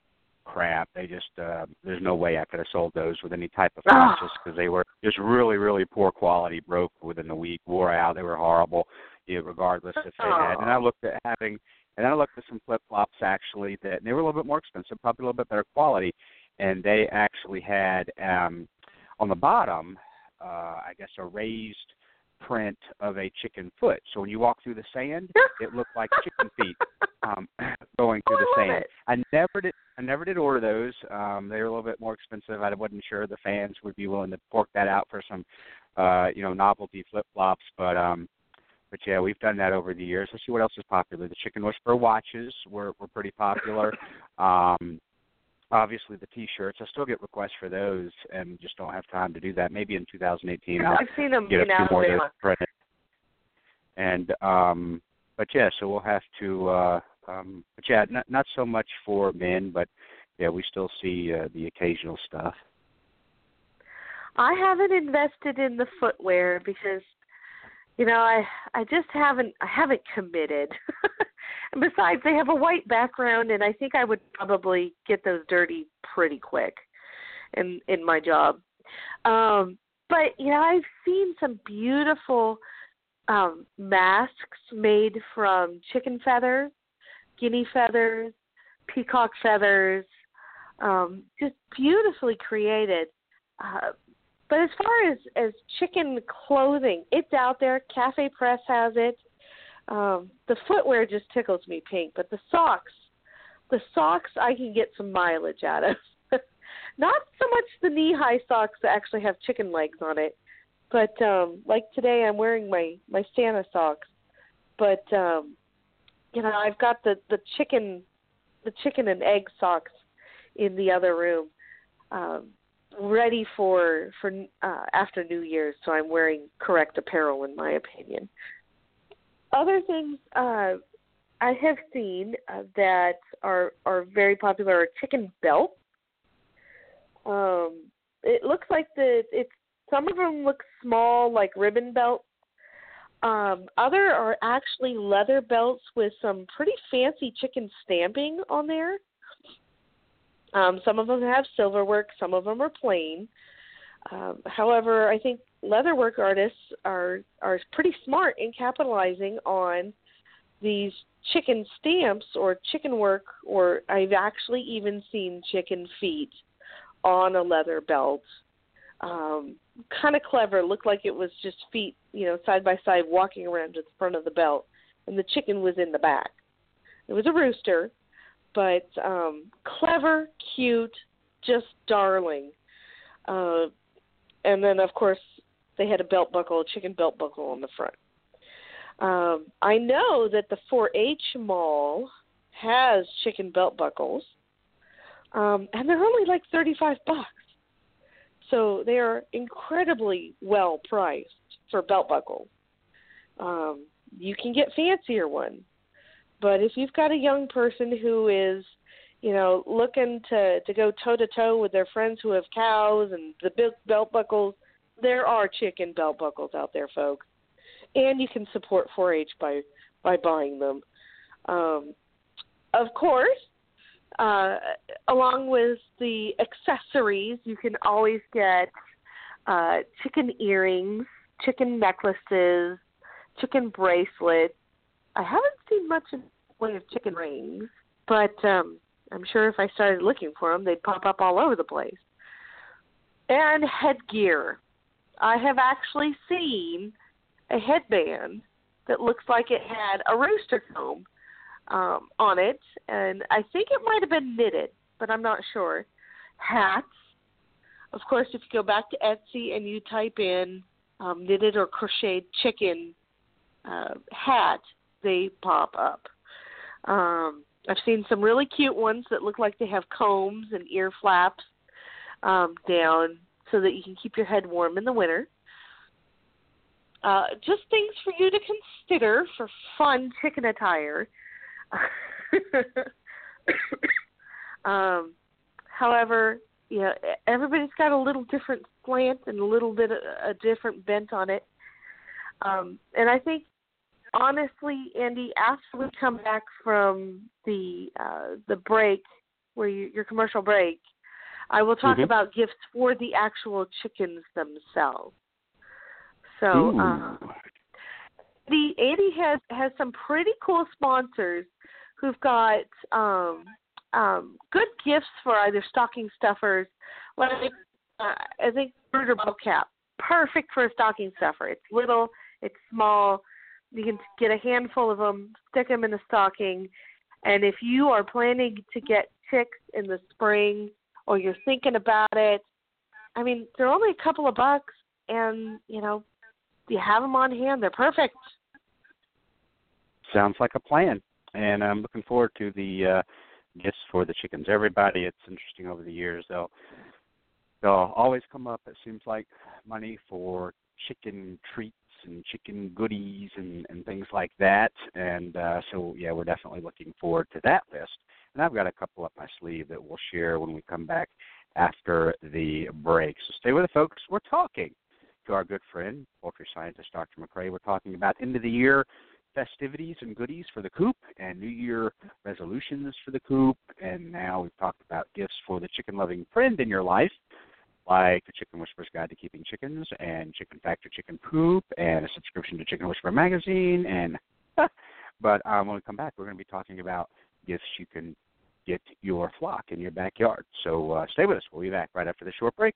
Speaker 3: crap. They just uh, there's no way I could have sold those with any type of
Speaker 8: Ah.
Speaker 3: process because they were just really really poor quality. Broke within a week, wore out. They were horrible, yeah, regardless if they had. And I looked at having, and I looked at some flip flops actually that they were a little bit more expensive, probably a little bit better quality, and they actually had um, on the bottom, uh, I guess a raised print of a chicken foot. So when you walk through the sand, it looked like chicken feet um, going through
Speaker 8: Oh,
Speaker 3: the
Speaker 8: I
Speaker 3: sand.
Speaker 8: it.
Speaker 3: I never did. I never did order those. Um, they were a little bit more expensive. I wasn't sure the fans would be willing to fork that out for some, uh, you know, novelty flip flops. But um, but yeah, we've done that over the years. Let's see what else is popular. The Chicken Whisperer watches were were pretty popular. um, obviously the T-shirts. I still get requests for those, and just don't have time to do that. Maybe in 2018 I'll
Speaker 8: I've seen them
Speaker 3: get a few more of those
Speaker 8: Alabama.
Speaker 3: printed. And um, but yeah, so we'll have to. uh um But yeah, not not so much for men, but yeah, we still see uh, the occasional stuff.
Speaker 8: I haven't invested in the footwear because you know, I I just haven't I haven't committed. besides they have a white background and I think I would probably get those dirty pretty quick in in my job. Um but you know, I've seen some beautiful um masks made from chicken feathers, guinea feathers, peacock feathers, um just beautifully created. Uh, but as far as as chicken clothing, it's out there. Cafe Press has it. Um, the footwear just tickles me pink, but the socks, the socks I can get some mileage out of. Not so much the knee high socks that actually have chicken legs on it, but um like today I'm wearing my my Santa socks. But um you know, I've got the the chicken, the chicken and egg socks in the other room, um, ready for for uh, after New Year's. So I'm wearing correct apparel, in my opinion. Other things uh, I have seen uh, that are are very popular are chicken belts. Um, it looks like the it's some of them look small, like ribbon belts. Um, other are actually leather belts with some pretty fancy chicken stamping on there. Um, some of them have silver work, some of them are plain. Um, however, I think leatherwork artists are are pretty smart in capitalizing on these chicken stamps or chicken work, or I've actually even seen chicken feet on a leather belt. Um, kind of clever. Looked like it was just feet, you know, side by side walking around to the front of the belt, and the chicken was in the back. It was a rooster, but um, clever, cute, just darling. Uh, and then, of course, they had a belt buckle, a chicken belt buckle on the front. Um, I know that the 4-H mall has chicken belt buckles, um, and they're only like 35 bucks. So they are incredibly well priced for belt buckles. Um, you can get fancier ones, but if you've got a young person who is, you know, looking to to go toe to toe with their friends who have cows and the big belt buckles, there are chicken belt buckles out there, folks, and you can support 4-H by by buying them. Um, of course, uh, along with the accessories, you can always get uh, chicken earrings, chicken necklaces, chicken bracelets. I haven't seen much in the way of chicken rings, but um, I'm sure if I started looking for them, they'd pop up all over the place. And headgear. I have actually seen a headband that looks like it had a rooster comb um, on it, and I think it might have been knitted, but I'm not sure. Hats. Of course, if you go back to Etsy and you type in um, knitted or crocheted chicken uh, hat, they pop up. Um, I've seen some really cute ones that look like they have combs and ear flaps um, down so that you can keep your head warm in the winter. Uh, just things for you to consider for fun chicken attire. um, however, yeah, everybody's got a little different slant and a little bit of, a different bent on it. Um, and I think, honestly, Andy, after we come back from the uh, the break, where you, your commercial break, I will talk
Speaker 3: Mhm.
Speaker 8: about gifts for the actual chickens themselves. So, um, the Andy has has some pretty cool sponsors who've got um, um, good gifts for either stocking stuffers. Like uh, I think Brooder Bubble Cap, perfect for a stocking stuffer. It's little, it's small. You can get a handful of them, stick them in a stocking, and if you are planning to get chicks in the spring or you're thinking about it, I mean they're only a couple of bucks, and you know you have them on hand. They're perfect.
Speaker 3: Sounds like a plan, and I'm looking forward to the uh, gifts for the chickens. Everybody, it's interesting over the years. They'll they'll always come up. It seems like money for chicken treats and chicken goodies and and things like that. And uh, so yeah, we're definitely looking forward to that list. And I've got a couple up my sleeve that we'll share when we come back after the break. So stay with us, folks. We're talking to our good friend, poultry scientist Dr. McCrea. We're talking about end of the year festivities and goodies for the coop and New Year resolutions for the coop. And now we've talked about gifts for the chicken loving friend in your life, like the Chicken Whisperer's Guide to Keeping Chickens and Chicken Fact or Chicken Poop and a subscription to Chicken Whisperer Magazine. And But um, when we come back, we're going to be talking about gifts you can get your flock in your backyard. So uh, stay with us. We'll be back right after the short break.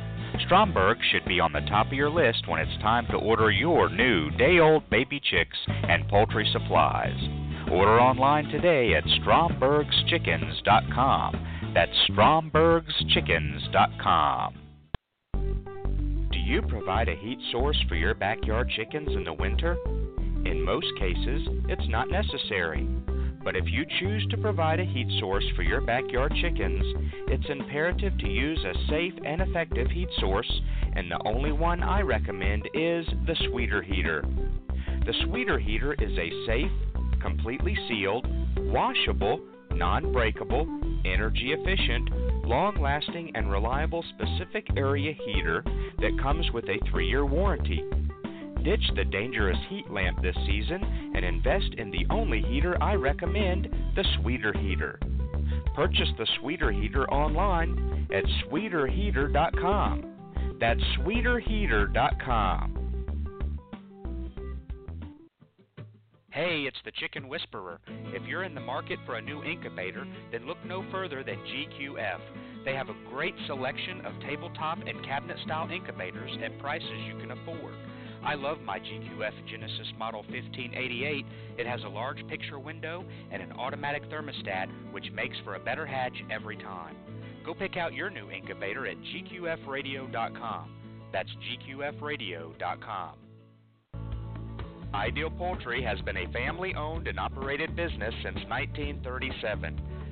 Speaker 5: Stromberg should be on the top of your list when it's time to order your new day old baby chicks and poultry supplies. Order online today at strombergschickens.com. That's strombergschickens.com. Do you provide a heat source for your backyard chickens in the winter? In most cases, it's not necessary. But if you choose to provide a heat source for your backyard chickens, it's imperative to use a safe and effective heat source, and the only one I recommend is the Sweeter Heater. The Sweeter Heater is a safe, completely sealed, washable, non breakable, energy efficient, long lasting, and reliable specific area heater that comes with a three year warranty. Ditch the dangerous heat lamp this season and invest in the only heater I recommend the Sweeter Heater. Purchase the Sweeter Heater online at sweeterheater.com. That's sweeterheater.com. Hey, it's the Chicken Whisperer. If you're in the market for a new incubator, then look no further than GQF. They have a great selection of tabletop and cabinet style incubators at prices you can afford. I love my GQF Genesis Model 1588. It has a large picture window and an automatic thermostat, which makes for a better hatch every time. Go pick out your new incubator at gqfradio.com. That's gqfradio.com. Ideal Poultry has been a family owned and operated business since 1937.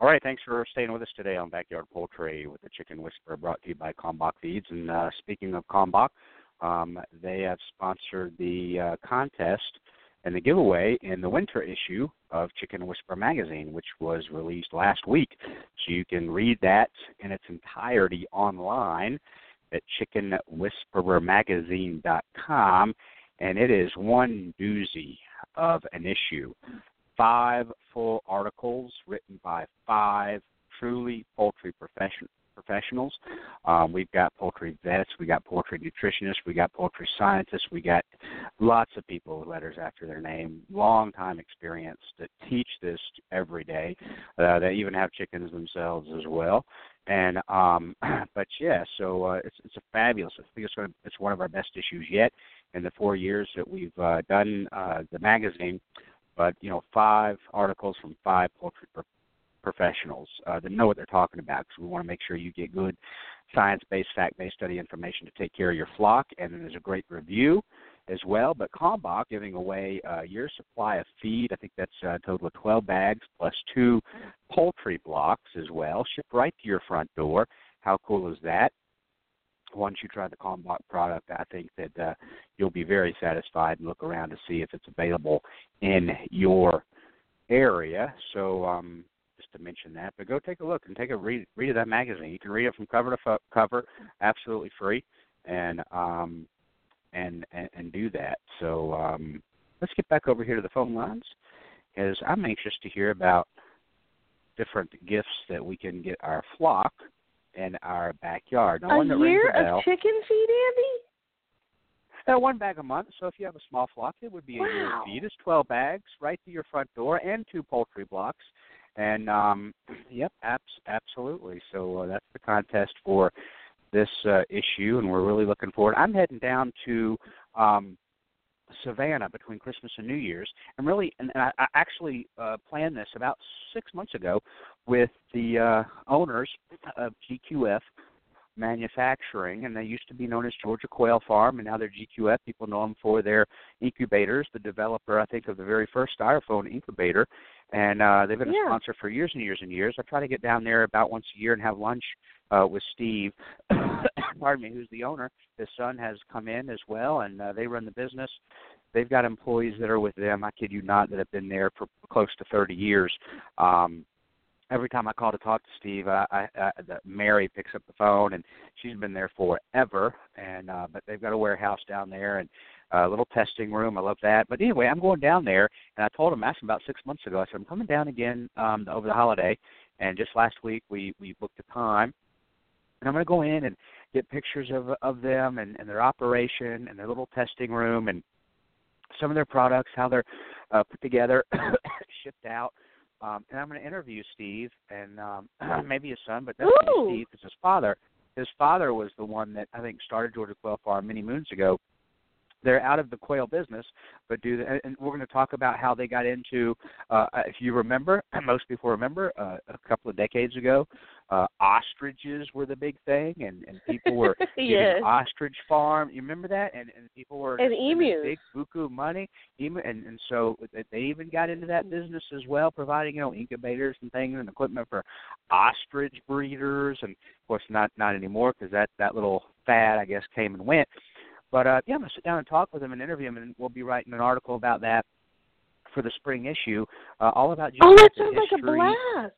Speaker 3: All right, thanks for staying with us today on Backyard Poultry with the Chicken Whisperer, brought to you by Kalmbach Feeds. And uh, speaking of Kalmbach, um, they have sponsored the uh, contest and the giveaway in the winter issue of Chicken Whisperer magazine, which was released last week. So you can read that in its entirety online at chickenwhisperermagazine.com, and it is one doozy of an issue. Five full articles written by five truly poultry profession, professionals. Um, we've got poultry vets, we got poultry nutritionists, we got poultry scientists, we got lots of people with letters after their name, long time experience that teach this every day. Uh, they even have chickens themselves as well. And um, but yeah, so uh, it's it's a fabulous. I think it's going it's one of our best issues yet in the four years that we've uh, done uh, the magazine. But you know, five articles from five poultry pro- professionals uh, that know what they're talking about. Because we want to make sure you get good science-based, fact-based study information to take care of your flock. And then there's a great review as well. But Kalmbach giving away uh, your supply of feed. I think that's a total of 12 bags plus two poultry blocks as well, shipped right to your front door. How cool is that? Once you try the Kalmbach product, I think that uh, you'll be very satisfied and look around to see if it's available in your area. So um, just to mention that, but go take a look and take a read read of that magazine. You can read it from cover to fo- cover, absolutely free, and um, and, and and do that. So um, let's get back over here to the phone lines, as I'm anxious to hear about different gifts that we can get our flock in our backyard. Now,
Speaker 8: a
Speaker 3: one
Speaker 8: year
Speaker 3: a bell,
Speaker 8: of chicken feed, Andy?
Speaker 3: uh, one bag a month. So if you have a small flock, it would be a year's
Speaker 8: Wow.
Speaker 3: feed. It's 12 bags right to your front door and two poultry blocks. And um, yep, abs- absolutely. So uh, that's the contest for this uh, issue, and we're really looking forward. I'm heading down to um, Savannah between Christmas and New Year's, and really, and, and I, I actually uh, planned this about six months ago with the uh, owners of GQF manufacturing, and they used to be known as Georgia Quail Farm, and now they're GQF. People know them for their incubators. The developer, I think, of the very first styrofoam incubator, and uh, they've been
Speaker 8: Yeah.
Speaker 3: a sponsor for years and years and years. I try to get down there about once a year and have lunch uh, with Steve. Pardon me, who's the owner? His son has come in as well, and uh, they run the business. They've got employees that are with them. I kid you not, that have been there for close to 30 years. Um, every time I call to talk to Steve, I, I, I Mary picks up the phone, and she's been there forever. And uh, but they've got a warehouse down there and a little testing room. I love that. But anyway, I'm going down there, and I told him, asked him about six months ago. I said I'm coming down again um, over the holiday, and just last week we we booked a time, and I'm going to go in and get pictures of of them and, and their operation and their little testing room and some of their products, how they're uh, put together, shipped out. Um, and I'm going to interview Steve and um, maybe his son, but
Speaker 8: Ooh.
Speaker 3: Steve because his father. His father was the one that I think started Georgia Quail Farm many moons ago. They're out of the quail business, but do the, and- we're going to talk about how they got into. Uh, if you remember, most people remember uh, a couple of decades ago, uh, ostriches were the big thing, and and people were getting ostrich farm. You remember that? And and people were
Speaker 8: And emus.
Speaker 3: big buku money. Emu, and and so they- they even got into that business as well, providing you know incubators and things and equipment for ostrich breeders. And of course, not not anymore because that that little fad I guess came and went. But uh, yeah, I'm gonna sit down and talk with him and interview him, and we'll be writing an article about that for the spring issue, uh, all about
Speaker 8: Oh, that sounds like a blast.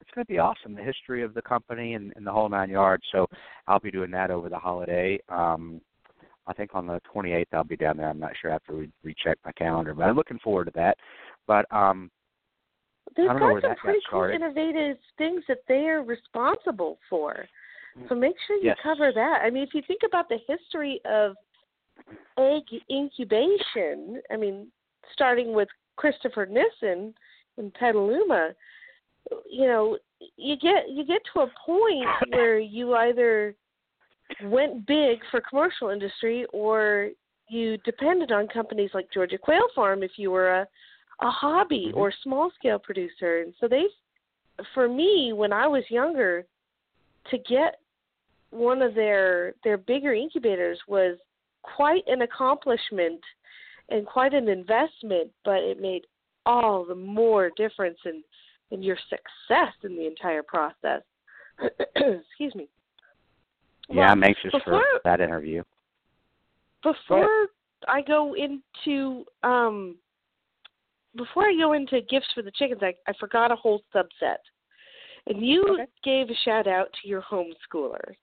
Speaker 3: it's going to be awesome. The history of the company and, and the whole nine yards. So I'll be doing that over the holiday. Um, I think on the 28th I'll be down there. I'm not sure. I have to re- recheck my calendar, but I'm looking forward to that. But um,
Speaker 8: They've
Speaker 3: I don't know where
Speaker 8: some
Speaker 3: that got
Speaker 8: pretty cool, innovative things that they are responsible for. So make sure you
Speaker 3: Yes.
Speaker 8: cover that. I mean, if you think about the history of egg incubation, I mean, starting with Christopher Nissen in Petaluma, you know, you get you get to a point where you either went big for commercial industry or you depended on companies like Georgia Quail Farm if you were a a hobby mm-hmm. or small scale producer. And so they for me when I was younger to get one of their their bigger incubators was quite an accomplishment and quite an investment, but it made all the more difference in in your success in the entire process. Excuse me.
Speaker 3: yeah, I'm anxious for that interview.
Speaker 8: Before I go into um before I go into gifts for the chickens, I, I forgot a whole subset. And you
Speaker 3: Okay.
Speaker 8: gave a shout out to your homeschoolers.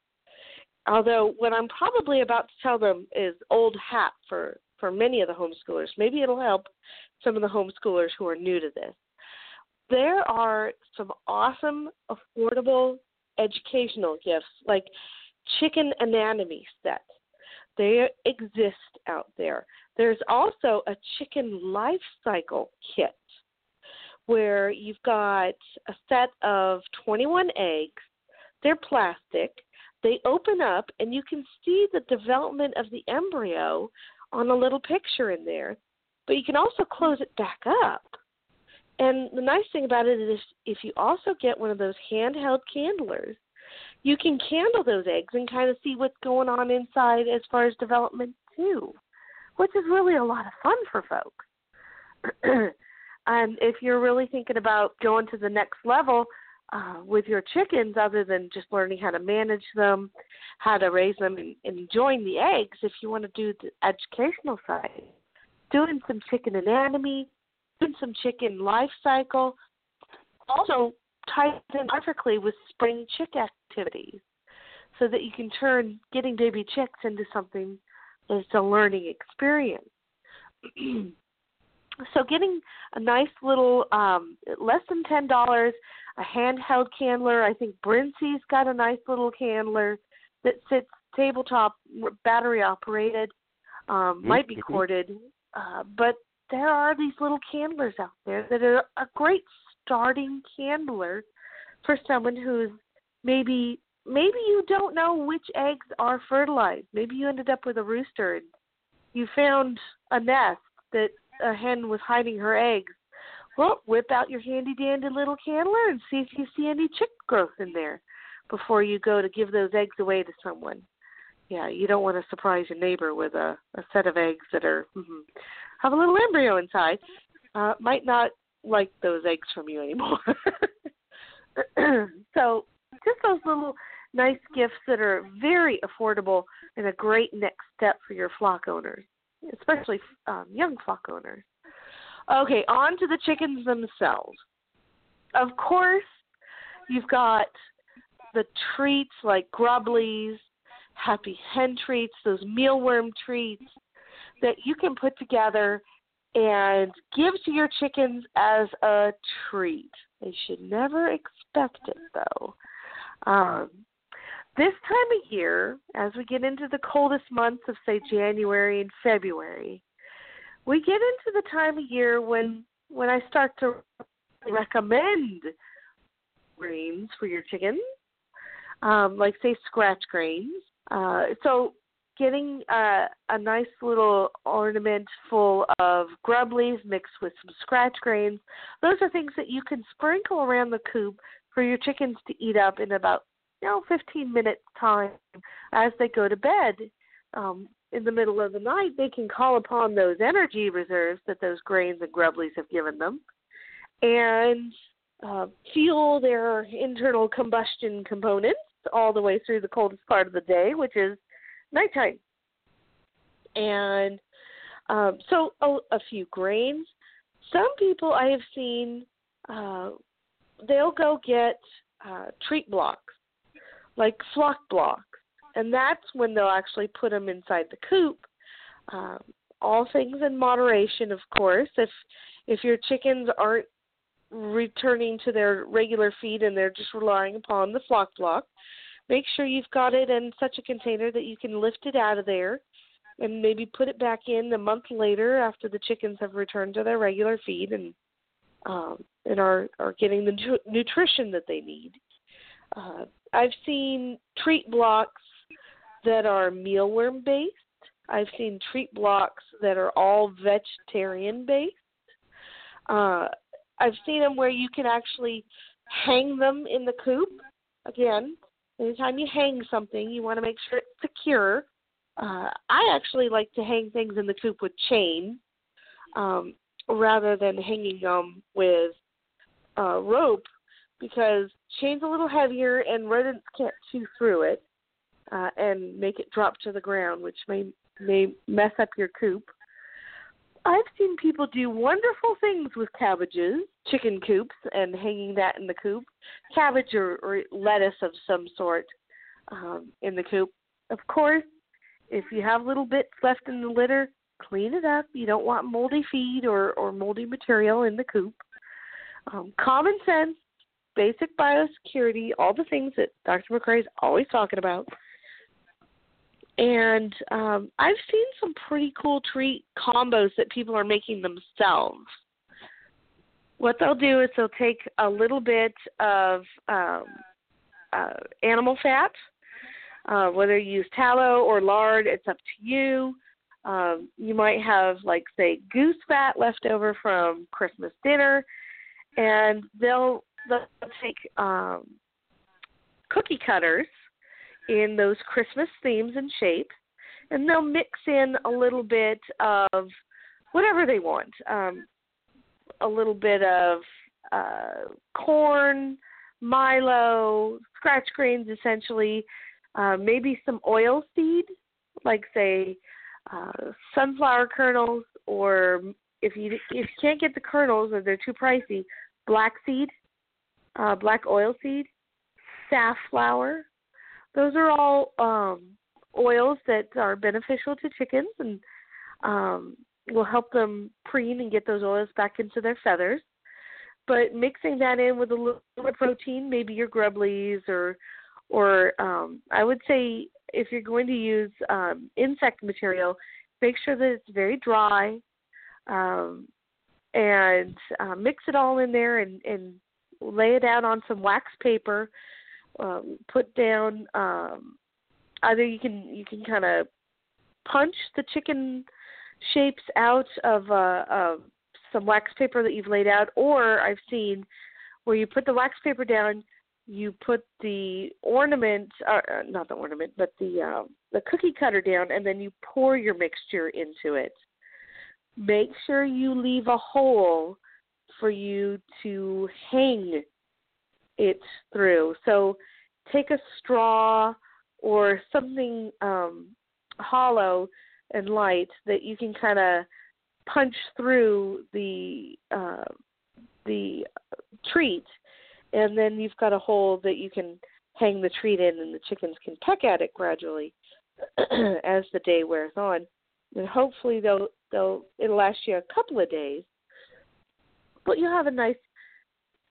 Speaker 8: Although what I'm probably about to tell them is old hat for for many of the homeschoolers. Maybe it'll help some of the homeschoolers who are new to this. There are some awesome, affordable educational gifts like chicken anatomy sets. They exist out there. There's also a chicken life cycle kit where you've got a set of 21 eggs. They're plastic. They open up, and you can see the development of the embryo on a little picture in there. But you can also close it back up. And the nice thing about it is if you also get one of those handheld candlers, you can candle those eggs and kind of see what's going on inside as far as development too, which is really a lot of fun for folks. and if you're really thinking about going to the next level uh, with your chickens, other than just learning how to manage them, how to raise them, and, and enjoying the eggs, if you want to do the educational side, doing some chicken anatomy, doing some chicken life cycle, also ties in perfectly with spring chick activities so that you can turn getting baby chicks into something that's a learning experience. so getting a nice little um less than ten dollars, a handheld candler. I think Brinsea's got a nice little candler that sits tabletop battery operated. Um, might be corded. Uh, but there are these little candlers out there that are a great starting candler for someone who's maybe maybe you don't know which eggs are fertilized. Maybe you ended up with a rooster and you found a nest that a hen was hiding her eggs. Well, whip out your handy dandy little candler and see if you see any chick growth in there before you go to give those eggs away to someone. Yeah, you don't want to surprise your neighbor with a, a set of eggs that are mm-hmm, have a little embryo inside. Uh, might not like those eggs from you anymore. so just those little nice gifts that are very affordable and a great next step for your flock owners, especially um, young flock owners. Okay, on to the chickens themselves. Of course, you've got the treats like grubblies, happy hen treats, those mealworm treats that you can put together and give to your chickens as a treat. They should never expect it though. Um, this time of year, as we get into the coldest months of say January and February, we get into the time of year when when I start to recommend grains for your chickens, um, like say scratch grains. Uh, so getting a, a nice little ornament full of grubblies mixed with some scratch grains. Those are things that you can sprinkle around the coop for your chickens to eat up in about you know 15 minutes time as they go to bed. Um, in the middle of the night, they can call upon those energy reserves that those grains and grubblies have given them, and uh, fuel their internal combustion components all the way through the coldest part of the day, which is nighttime. And um, so a, a few grains. Some people I have seen, uh, they'll go get uh, treat blocks, like flock blocks, and that's when they'll actually put them inside the coop. Um, all things in moderation, of course. If if your chickens aren't returning to their regular feed and they're just relying upon the flock block, make sure you've got it in such a container that you can lift it out of there and maybe put it back in a month later after the chickens have returned to their regular feed and um, and are are getting the nu- nutrition that they need. Uh, I've seen treat blocks that are mealworm based. I've seen treat blocks that are all vegetarian based. Uh, I've seen them where you can actually hang them in the coop. Again, anytime you hang something, you want to make sure it's secure. Uh, I actually like to hang things in the coop with chain um, rather than hanging them with uh, rope because chain's a little heavier and rodents can't chew through it uh, and make it drop to the ground, which may may mess up your coop. I've seen people do wonderful things with cabbages, chicken coops, and hanging that in the coop, cabbage or, or lettuce of some sort um, in the coop. Of course, if you have little bits left in the litter, clean it up. You don't want moldy feed or, or moldy material in the coop. Um, common sense, basic biosecurity, all the things that Dr. McCrea is always talking about. And um, I've seen some pretty cool treat combos that people are making themselves. What they'll do is they'll take a little bit of um, uh, animal fat, uh, whether you use tallow or lard, it's up to you. Um, you might have, like, say, goose fat left over from Christmas dinner, and they'll, they'll take um, cookie cutters in those Christmas themes and shapes, and they'll mix in a little bit of whatever they want. Um, a little bit of uh, corn, Milo, scratch grains, essentially, uh, maybe some oil seed, like say uh, sunflower kernels, or if you if you can't get the kernels or they're too pricey, black seed, uh, black oil seed, safflower, those are all um, oils that are beneficial to chickens and um, will help them preen and get those oils back into their feathers. But mixing that in with a little protein, maybe your grubblies or or um, I would say if you're going to use um, insect material, make sure that it's very dry um, and uh, mix it all in there and, and lay it out on some wax paper um, put down um, either you can you can kind of punch the chicken shapes out of uh, uh, some wax paper that you've laid out, or I've seen where you put the wax paper down, you put the ornament, uh, uh, not the ornament, but the uh, the cookie cutter down, and then you pour your mixture into it. Make sure you leave a hole for you to hang it through. So take a straw or something um, hollow and light that you can kind of punch through the uh, the treat, and then you've got a hole that you can hang the treat in, and the chickens can peck at it gradually as the day wears on. And hopefully they'll they'll it'll last you a couple of days, but you'll have a nice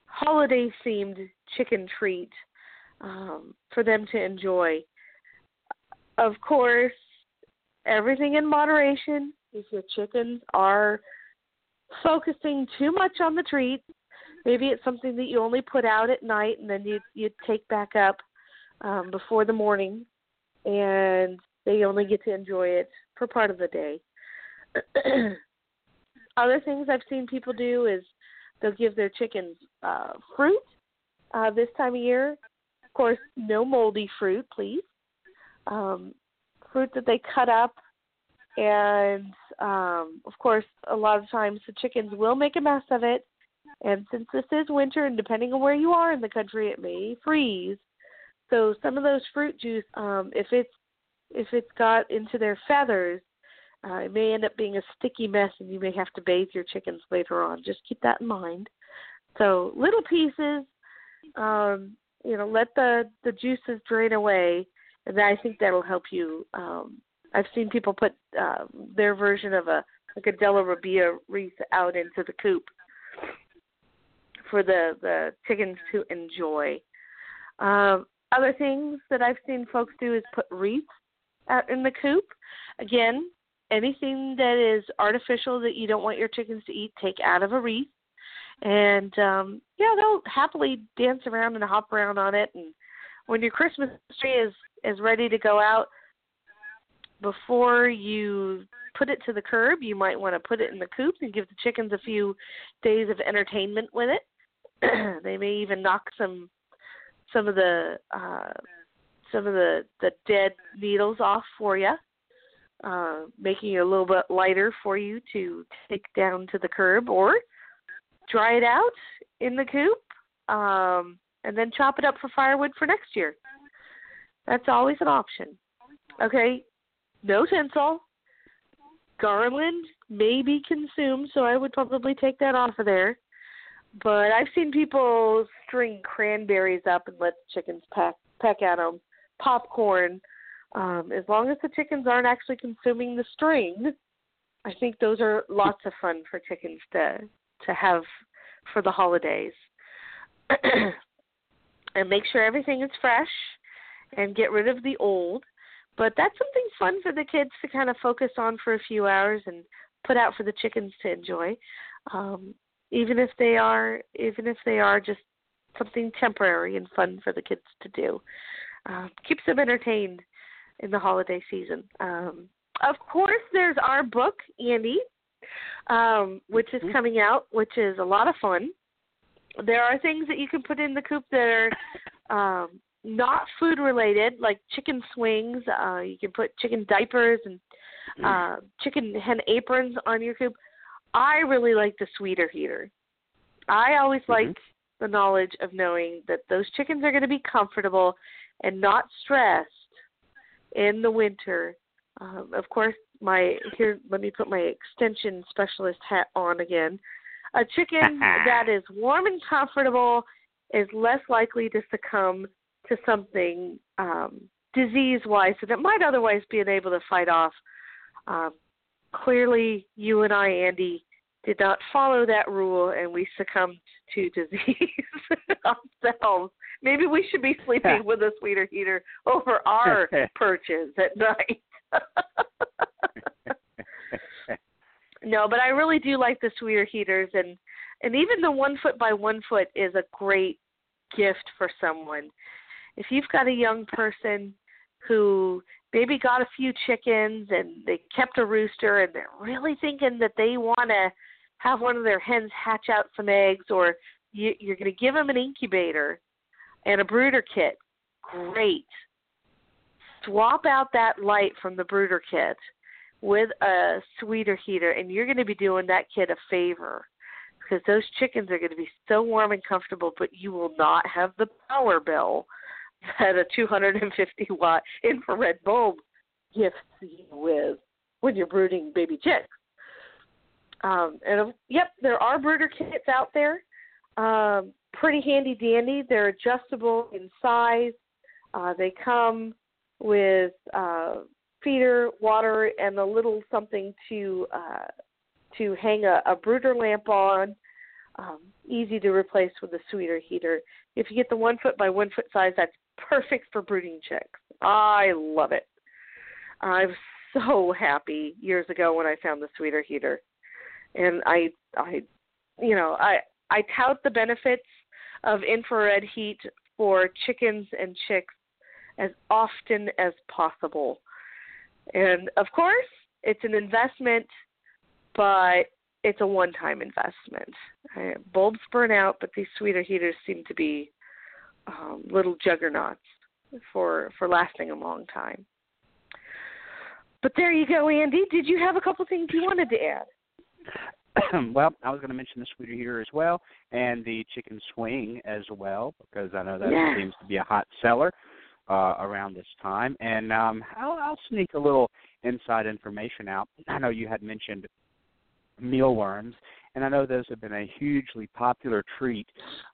Speaker 8: holiday themed chicken treat um, for them to enjoy. Of course, everything in moderation. If your chickens are focusing too much on the treat, maybe it's something that you only put out at night and then you you take back up um, before the morning, and they only get to enjoy it for part of the day. Other things I've seen people do is they'll give their chickens uh, fruit uh, this time of year. Of course, no moldy fruit, please. Um, fruit that they cut up, and um, of course, a lot of times the chickens will make a mess of it. And since this is winter, and depending on where you are in the country, it may freeze. So some of those fruit juice, um, if it's if it's got into their feathers, uh, it may end up being a sticky mess, and you may have to bathe your chickens later on. Just keep that in mind. So little pieces, um, you know, let the the juices drain away, and I think that'll help you. Um, I've seen people put uh, their version of a like a Della Robbia wreath out into the coop for the the chickens to enjoy. Um, other things that I've seen folks do is put wreaths out in the coop. Again, anything that is artificial that you don't want your chickens to eat, take out of a wreath. And um yeah, they'll happily dance around and hop around on it and when your Christmas tree is is ready to go out before you put it to the curb, you might want to put it in the coop and give the chickens a few days of entertainment with it. they may even knock some some of the uh some of the the dead needles off for you uh, making it a little bit lighter for you to take down to the curb or dry it out in the coop um, and then chop it up for firewood for next year. That's always an option. Okay, no tinsel. Garland may be consumed, so I would probably take that off of there. But I've seen people string cranberries up and let the chickens peck peck at them. Popcorn, um, as long as the chickens aren't actually consuming the string, I think those are lots of fun for chickens to to have for the holidays. and make sure everything is fresh and get rid of the old. But that's something fun for the kids to kind of focus on for a few hours and put out for the chickens to enjoy. Um, even if they are even if they are just something temporary and fun for the kids to do. Uh, keeps them entertained in the holiday season. Um, of course, there's our book, Andy, um, which is
Speaker 3: Mm-hmm.
Speaker 8: coming out, which is a lot of fun. There are things that you can put in the coop that are um, not food related, like chicken swings. Uh, you can put chicken diapers and uh, chicken hen aprons on your coop. I really like the sweeter heater. I always
Speaker 3: Mhm.
Speaker 8: like the knowledge of knowing that those chickens are going to be comfortable and not stressed in the winter. Um, of course, my here. Let me put my extension specialist hat on again. A chicken that is warm and comfortable is less likely to succumb to something um, disease-wise that it might otherwise be able to fight off. Um, clearly, you and I, Andy, did not follow that rule, and we succumbed to disease ourselves. Maybe we should be sleeping with a sweeter heater over our perches at night. No, but I really do like the sweeter heaters, and and even the one foot by one foot is a great gift for someone. if you've got a young person who maybe got a few chickens and they kept a rooster and they're really thinking that they want to have one of their hens hatch out some eggs or you, you're going to give them an incubator and a brooder kit great swap out that light from the brooder kit with a sweeter heater and you're going to be doing that kid a favor because those chickens are going to be so warm and comfortable but you will not have the power bill that a 250 watt infrared bulb gifts you with when you're brooding baby chicks. Um, and yep there are brooder kits out there. Um, pretty handy dandy. They're adjustable in size. Uh, they come with uh, feeder, water, and a little something to uh, to hang a, a brooder lamp on. Um, easy to replace with a sweeter heater. If you get the one foot by one foot size, that's perfect for brooding chicks. I love it. I was so happy years ago when I found the sweeter heater, and I, I, you know, I I tout the benefits of infrared heat for chickens and chicks as often as possible. And of course, it's an investment, but it's a one time investment. Uh, bulbs burn out, but these sweeter heaters seem to be um, little juggernauts for for lasting a long time. But there you go, Andy. Did you have a couple things you wanted to add?
Speaker 3: well, I was going to mention the sweeter heater as well, and the chicken swing as well, because I know that
Speaker 8: yeah.
Speaker 3: seems to be a hot seller uh, around this time. And um, I'll, I'll sneak a little inside information out. I know you had mentioned mealworms, and I know those have been a hugely popular treat.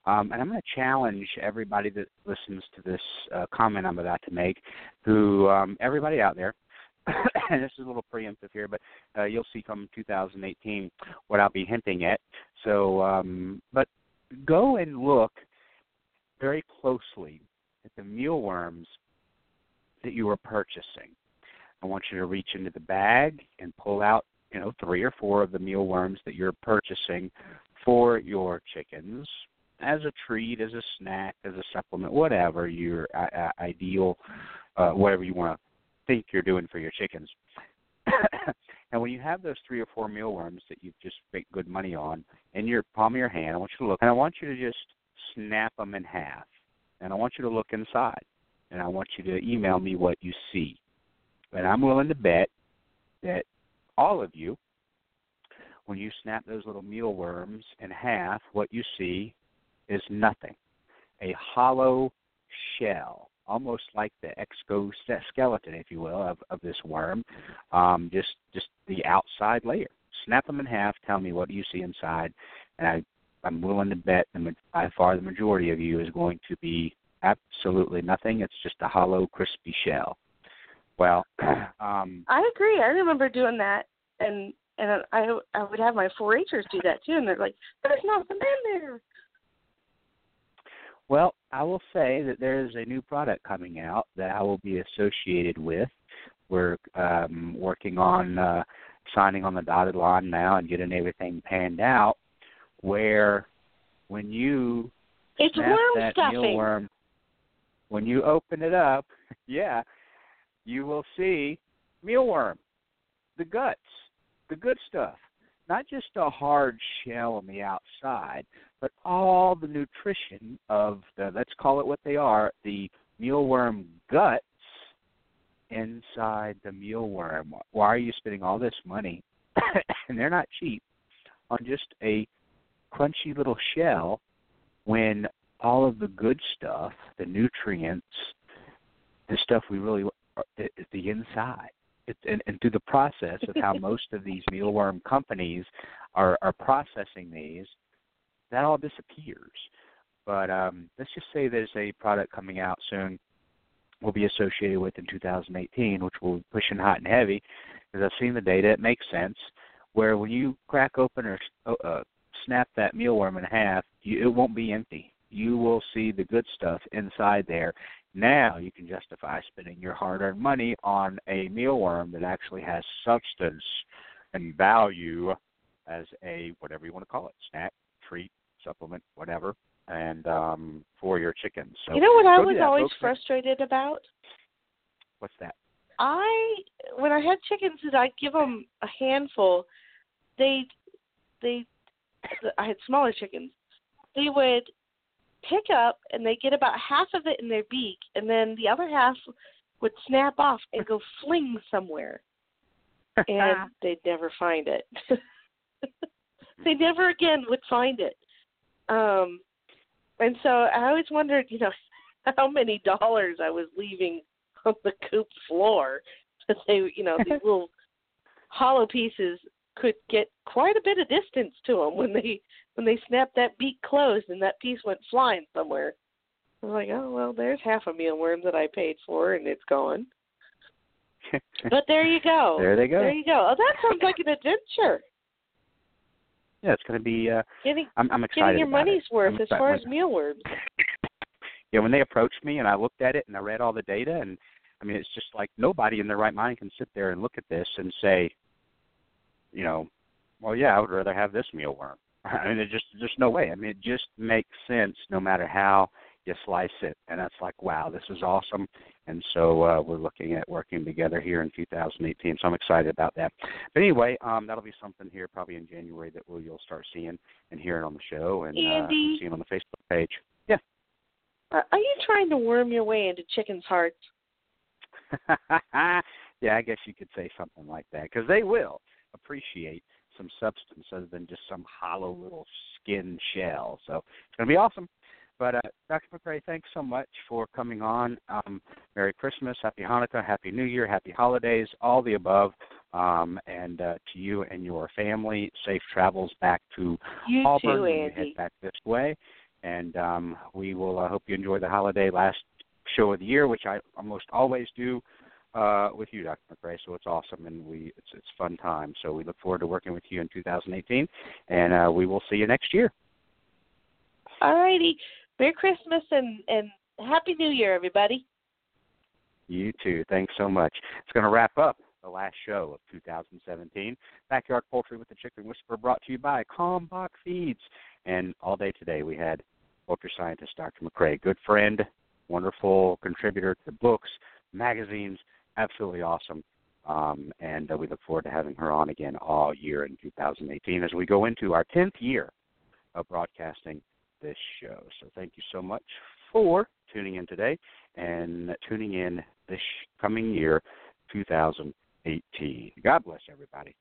Speaker 3: Um, and I'm going to challenge everybody that listens to this uh, comment I'm about to make, who um, everybody out there. and this is a little preemptive here, but uh, you'll see come 2018 what I'll be hinting at. So, um, but go and look very closely the mealworms that you are purchasing. I want you to reach into the bag and pull out, you know, three or four of the mealworms that you're purchasing for your chickens as a treat, as a snack, as a supplement, whatever your uh, ideal, uh, whatever you want to think you're doing for your chickens. and when you have those three or four mealworms that you've just spent good money on in your palm of your hand, I want you to look, and I want you to just snap them in half and I want you to look inside, and I want you to email me what you see. And I'm willing to bet that all of you, when you snap those little mealworms in half, what you see is nothing a hollow shell, almost like the exoskeleton, if you will, of, of this worm, um, just just the outside layer. Snap them in half. Tell me what you see inside, and I I'm willing to bet the, by far the majority of you is going to be absolutely nothing. It's just a hollow, crispy shell. Well, um,
Speaker 8: I agree. I remember doing that, and and I I would have my 4-Hers do that too, and they're like, "There's nothing in there."
Speaker 3: Well, I will say that there is a new product coming out that I will be associated with. We're um, working on uh, signing on the dotted line now and getting everything panned out where when you
Speaker 8: it's worm
Speaker 3: that
Speaker 8: stuffing.
Speaker 3: mealworm, when you open it up, yeah, you will see mealworm, the guts, the good stuff. Not just a hard shell on the outside, but all the nutrition of the, let's call it what they are, the mealworm guts inside the mealworm. Why are you spending all this money? and they're not cheap on just a crunchy little shell when all of the good stuff, the nutrients, the stuff we really is the inside. It, and, and through the process of how most of these mealworm companies are, are processing these, that all disappears. But um, let's just say there's a product coming out soon we'll be associated with in 2018, which will be pushing hot and heavy. Because I've seen the data, it makes sense. Where when you crack open or uh, snap that mealworm in half, you, it won't be empty. You will see the good stuff inside there. Now you can justify spending your hard-earned money on a mealworm that actually has substance and value as a whatever you want to call it, snack, treat, supplement, whatever. and um, for your chickens. So
Speaker 8: you know what I was always
Speaker 3: folks.
Speaker 8: frustrated about?
Speaker 3: What's that?
Speaker 8: I when I had chickens, and I give them a handful. They, they, I had smaller chickens. They would pick up and they get about half of it in their beak, and then the other half would snap off and go fling somewhere, and they'd never find it. they never again would find it. Um, and so I always wondered, you know, how many dollars I was leaving on the coop floor that they, you know, these little hollow pieces could get quite a bit of distance to them when they when they snapped that beak closed and that piece went flying somewhere. I was like, oh well, there's half a mealworm that I paid for and it's gone. But there you go.
Speaker 3: There they go.
Speaker 8: There you go. Oh, that sounds like an adventure.
Speaker 3: Yeah, it's going to be. Uh,
Speaker 8: Getting
Speaker 3: I'm, I'm excited
Speaker 8: getting your money's
Speaker 3: it.
Speaker 8: worth
Speaker 3: I'm
Speaker 8: as far as mealworms.
Speaker 3: yeah, when they approached me and I looked at it and I read all the data and I mean it's just like nobody in their right mind can sit there and look at this and say, you know, well yeah, I would rather have this mealworm. I mean it just there's no way. I mean it just makes sense no matter how you slice it. And that's like, wow, this is awesome. And so uh, we're looking at working together here in 2018. So I'm excited about that. But anyway, um, that'll be something here probably in January that we'll, you'll start seeing and hearing on the show and uh,
Speaker 8: Andy.
Speaker 3: seeing on the Facebook page. Yeah.
Speaker 8: Are are you trying to worm your way into chickens' hearts?
Speaker 3: yeah, I guess you could say something like that because they will appreciate some substance other than just some hollow little skin shell. So it's going to be awesome. But uh, Dr. McCrea, thanks so much for coming on. Um, Merry Christmas, Happy Hanukkah, Happy New Year, Happy Holidays, all the above. Um, and uh, to you and your family, safe travels back to
Speaker 8: You
Speaker 3: Auburn
Speaker 8: too, Andy.
Speaker 3: head back this way. And um, we will uh, hope you enjoy the holiday last show of the year, which I almost always do uh, with you, Dr. McCrea. So it's awesome, and we it's it's fun time. So we look forward to working with you in 2018, and uh, we will see you next year.
Speaker 8: All righty. Merry Christmas and and Happy New Year, everybody.
Speaker 3: You too. Thanks so much. It's going to wrap up the last show of 2017. Backyard Poultry with the Chicken Whisperer brought to you by Kalmbach Feeds. And all day today we had poultry scientist Dr. McCrea, good friend, wonderful contributor to books, magazines, absolutely awesome. Um, and uh, we look forward to having her on again all year in 2018 as we go into our 10th year of broadcasting this show. So thank you so much for tuning in today and tuning in this coming year, 2018. God bless everybody.